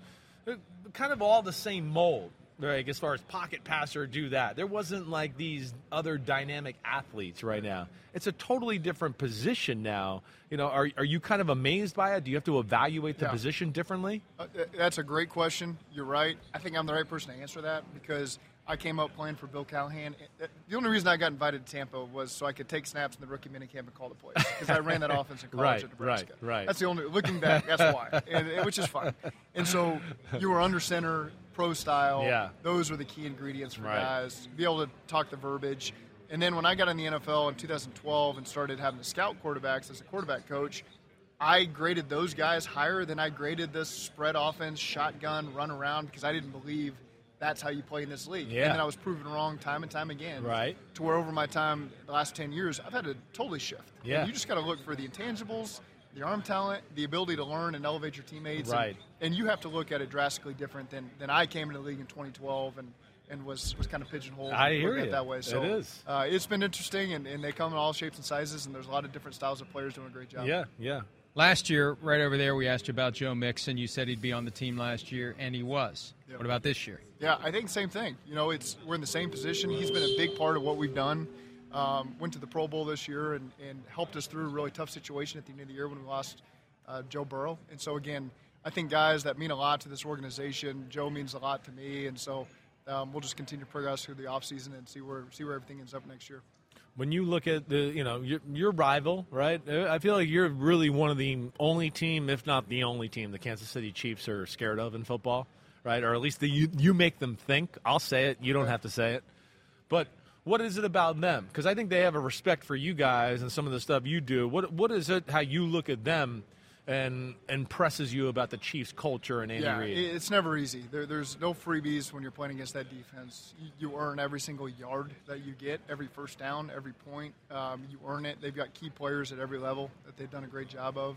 kind of all the same mold. Right, as far as pocket passer, do that. There wasn't like these other dynamic athletes right now. It's a totally different position now. You know, are, are you kind of amazed by it? Do you have to evaluate the Yeah. position differently? Uh, that's a great question. You're right. I think I'm the right person to answer that because I came up playing for Bill Callahan. Uh, The only reason I got invited to Tampa was so I could take snaps in the rookie minicamp and call the plays because I ran that offense in college Right, at Nebraska. right, right. That's the only. Looking back, that's why, and, and- which is fine. And so you were under center, pro style. Yeah. Those were the key ingredients for Right. guys. Be able to talk the verbiage. And then when I got in the NFL in 2012 and started having to scout quarterbacks as a quarterback coach, I graded those guys higher than I graded this spread offense, shotgun, run around because I didn't believe that's how you play in this league. Yeah. And then I was proven wrong time and time again. Right. To where over my time, the last 10 years, I've had to totally shift. And Yeah. you just got to look for the intangibles, the arm talent, the ability to learn and elevate your teammates. and- Right. And, you have to look at it drastically different than, than I came into the league in 2012 and, and was, was kind of pigeonholed. I looking hear at you. that way. So It is. Uh, it's been interesting, and, and they come in all shapes and sizes, and there's a lot of different styles of players doing a great job. Yeah, yeah. Last year, right over there, we asked you about Joe Mixon. You said he'd be on the team last year, and he was. Yep. What about this year? Yeah, I think same thing. You know, it's we're in the same position. He's been a big part of what we've done. Um, went to the Pro Bowl this year and, and helped us through a really tough situation at the end of the year when we lost uh, Joe Burrow. And so again, I think guys that mean a lot to this organization. Joe means a lot to me, and so um, we'll just continue to progress through the offseason and see where see where everything ends up next year. When you look at the, you know, your, your rival, right? I feel like you're really one of the only team, if not the only team, the Kansas City Chiefs are scared of in football, right? Or at least the, you you make them think. I'll say it. You don't have to say it. But what is it about them? Because I think they have a respect for you guys and some of the stuff you do. What what is it? How you look at them and impresses you about the Chiefs culture and Andy yeah, Reid? it- it's never easy. There, there's no freebies when you're playing against that defense. You, you earn every single yard that you get, every first down, every point. Um, you earn it. They've got key players at every level that they've done a great job of.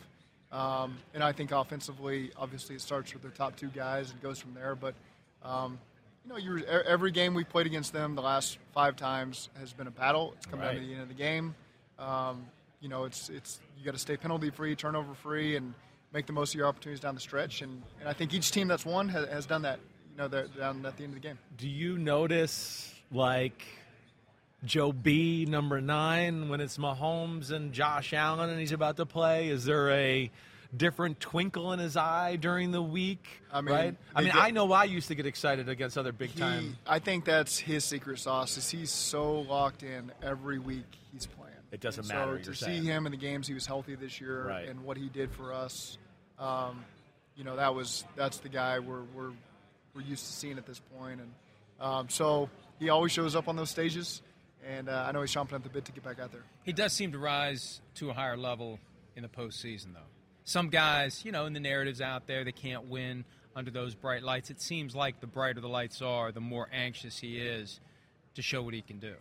Um, and I think offensively, obviously, it starts with their top two guys and goes from there. But um, you know, you're, e- every game we've played against them the last five times has been a battle. It's come down to the end of the game. Um, you know, it's it's you got to stay penalty free, turnover free, and make the most of your opportunities down the stretch. And, and I think each team that's won has, has done that. You know, they're down at the end of the game. Do you notice like Joe B number nine when it's Mahomes and Josh Allen and he's about to play? Is there a different twinkle in his eye during the week? I mean, right? I mean, get- I know I used to get excited against other big He, time. I think that's his secret sauce. Is he's so locked in every week he's playing. It doesn't And matter, So you're to see him in the games, he was healthy this year, Right. and what he did for us, um, you know, that was that's the guy we're we're, we're used to seeing at this point, and um, so he always shows up on those stages, and uh, I know he's chomping at the bit to get back out there. He does seem to rise to a higher level in the postseason, though. Some guys, you know, in the narratives out there, they can't win under those bright lights. It seems like the brighter the lights are, the more anxious he is to show what he can do.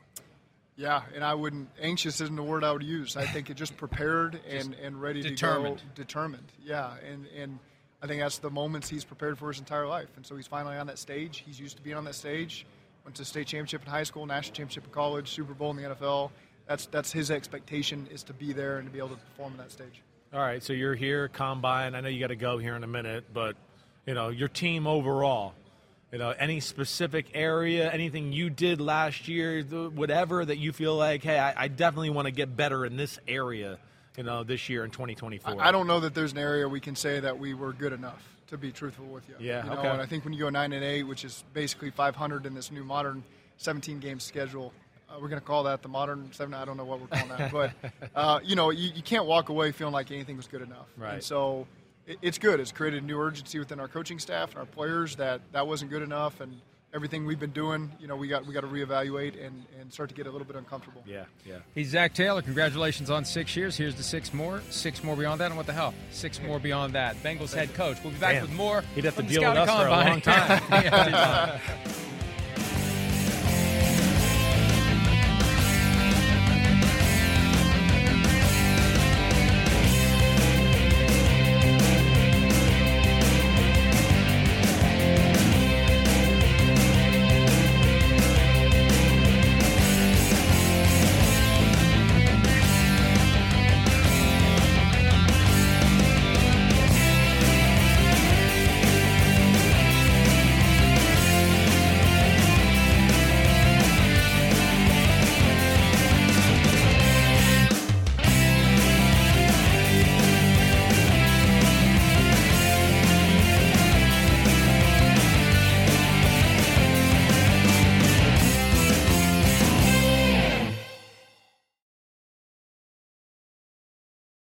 Yeah, and I wouldn't. Anxious isn't the word I would use. I think it just prepared and, and ready determined. to go. Determined. Yeah, and and I think that's the moments he's prepared for his entire life, and so he's finally on that stage. He's used to being on that stage. Went to state championship in high school, national championship in college, Super Bowl in the NFL. That's that's his expectation is to be there and to be able to perform on that stage. All right, so you're here, combine. I know you got to go here in a minute, but you know your team overall. You know, any specific area, anything you did last year, whatever that you feel like, hey, I, I definitely want to get better in this area. You know, this year in 2024. I, I don't know that there's an area we can say that we were good enough. To be truthful with you, Yeah, You know, okay. And I think when you go nine and eight, which is basically 500 in this new modern 17 game schedule, uh, we're going to call that the modern seven. I don't know what we're calling that, but uh, you know, you, you can't walk away feeling like anything was good enough. Right. And so it, it's good. It's created a new urgency within our coaching staff and our players that that wasn't good enough, and everything we've been doing, you know, we got we got to reevaluate and, and start to get a little bit uncomfortable. Yeah, yeah. He's Zac Taylor. Congratulations on six years. Here's the six more. Six more beyond that. And what the hell? Six more beyond that. Bengals head coach. We'll be back Damn. with more. He'd have to from the deal with Scouting us for a long time. Yeah.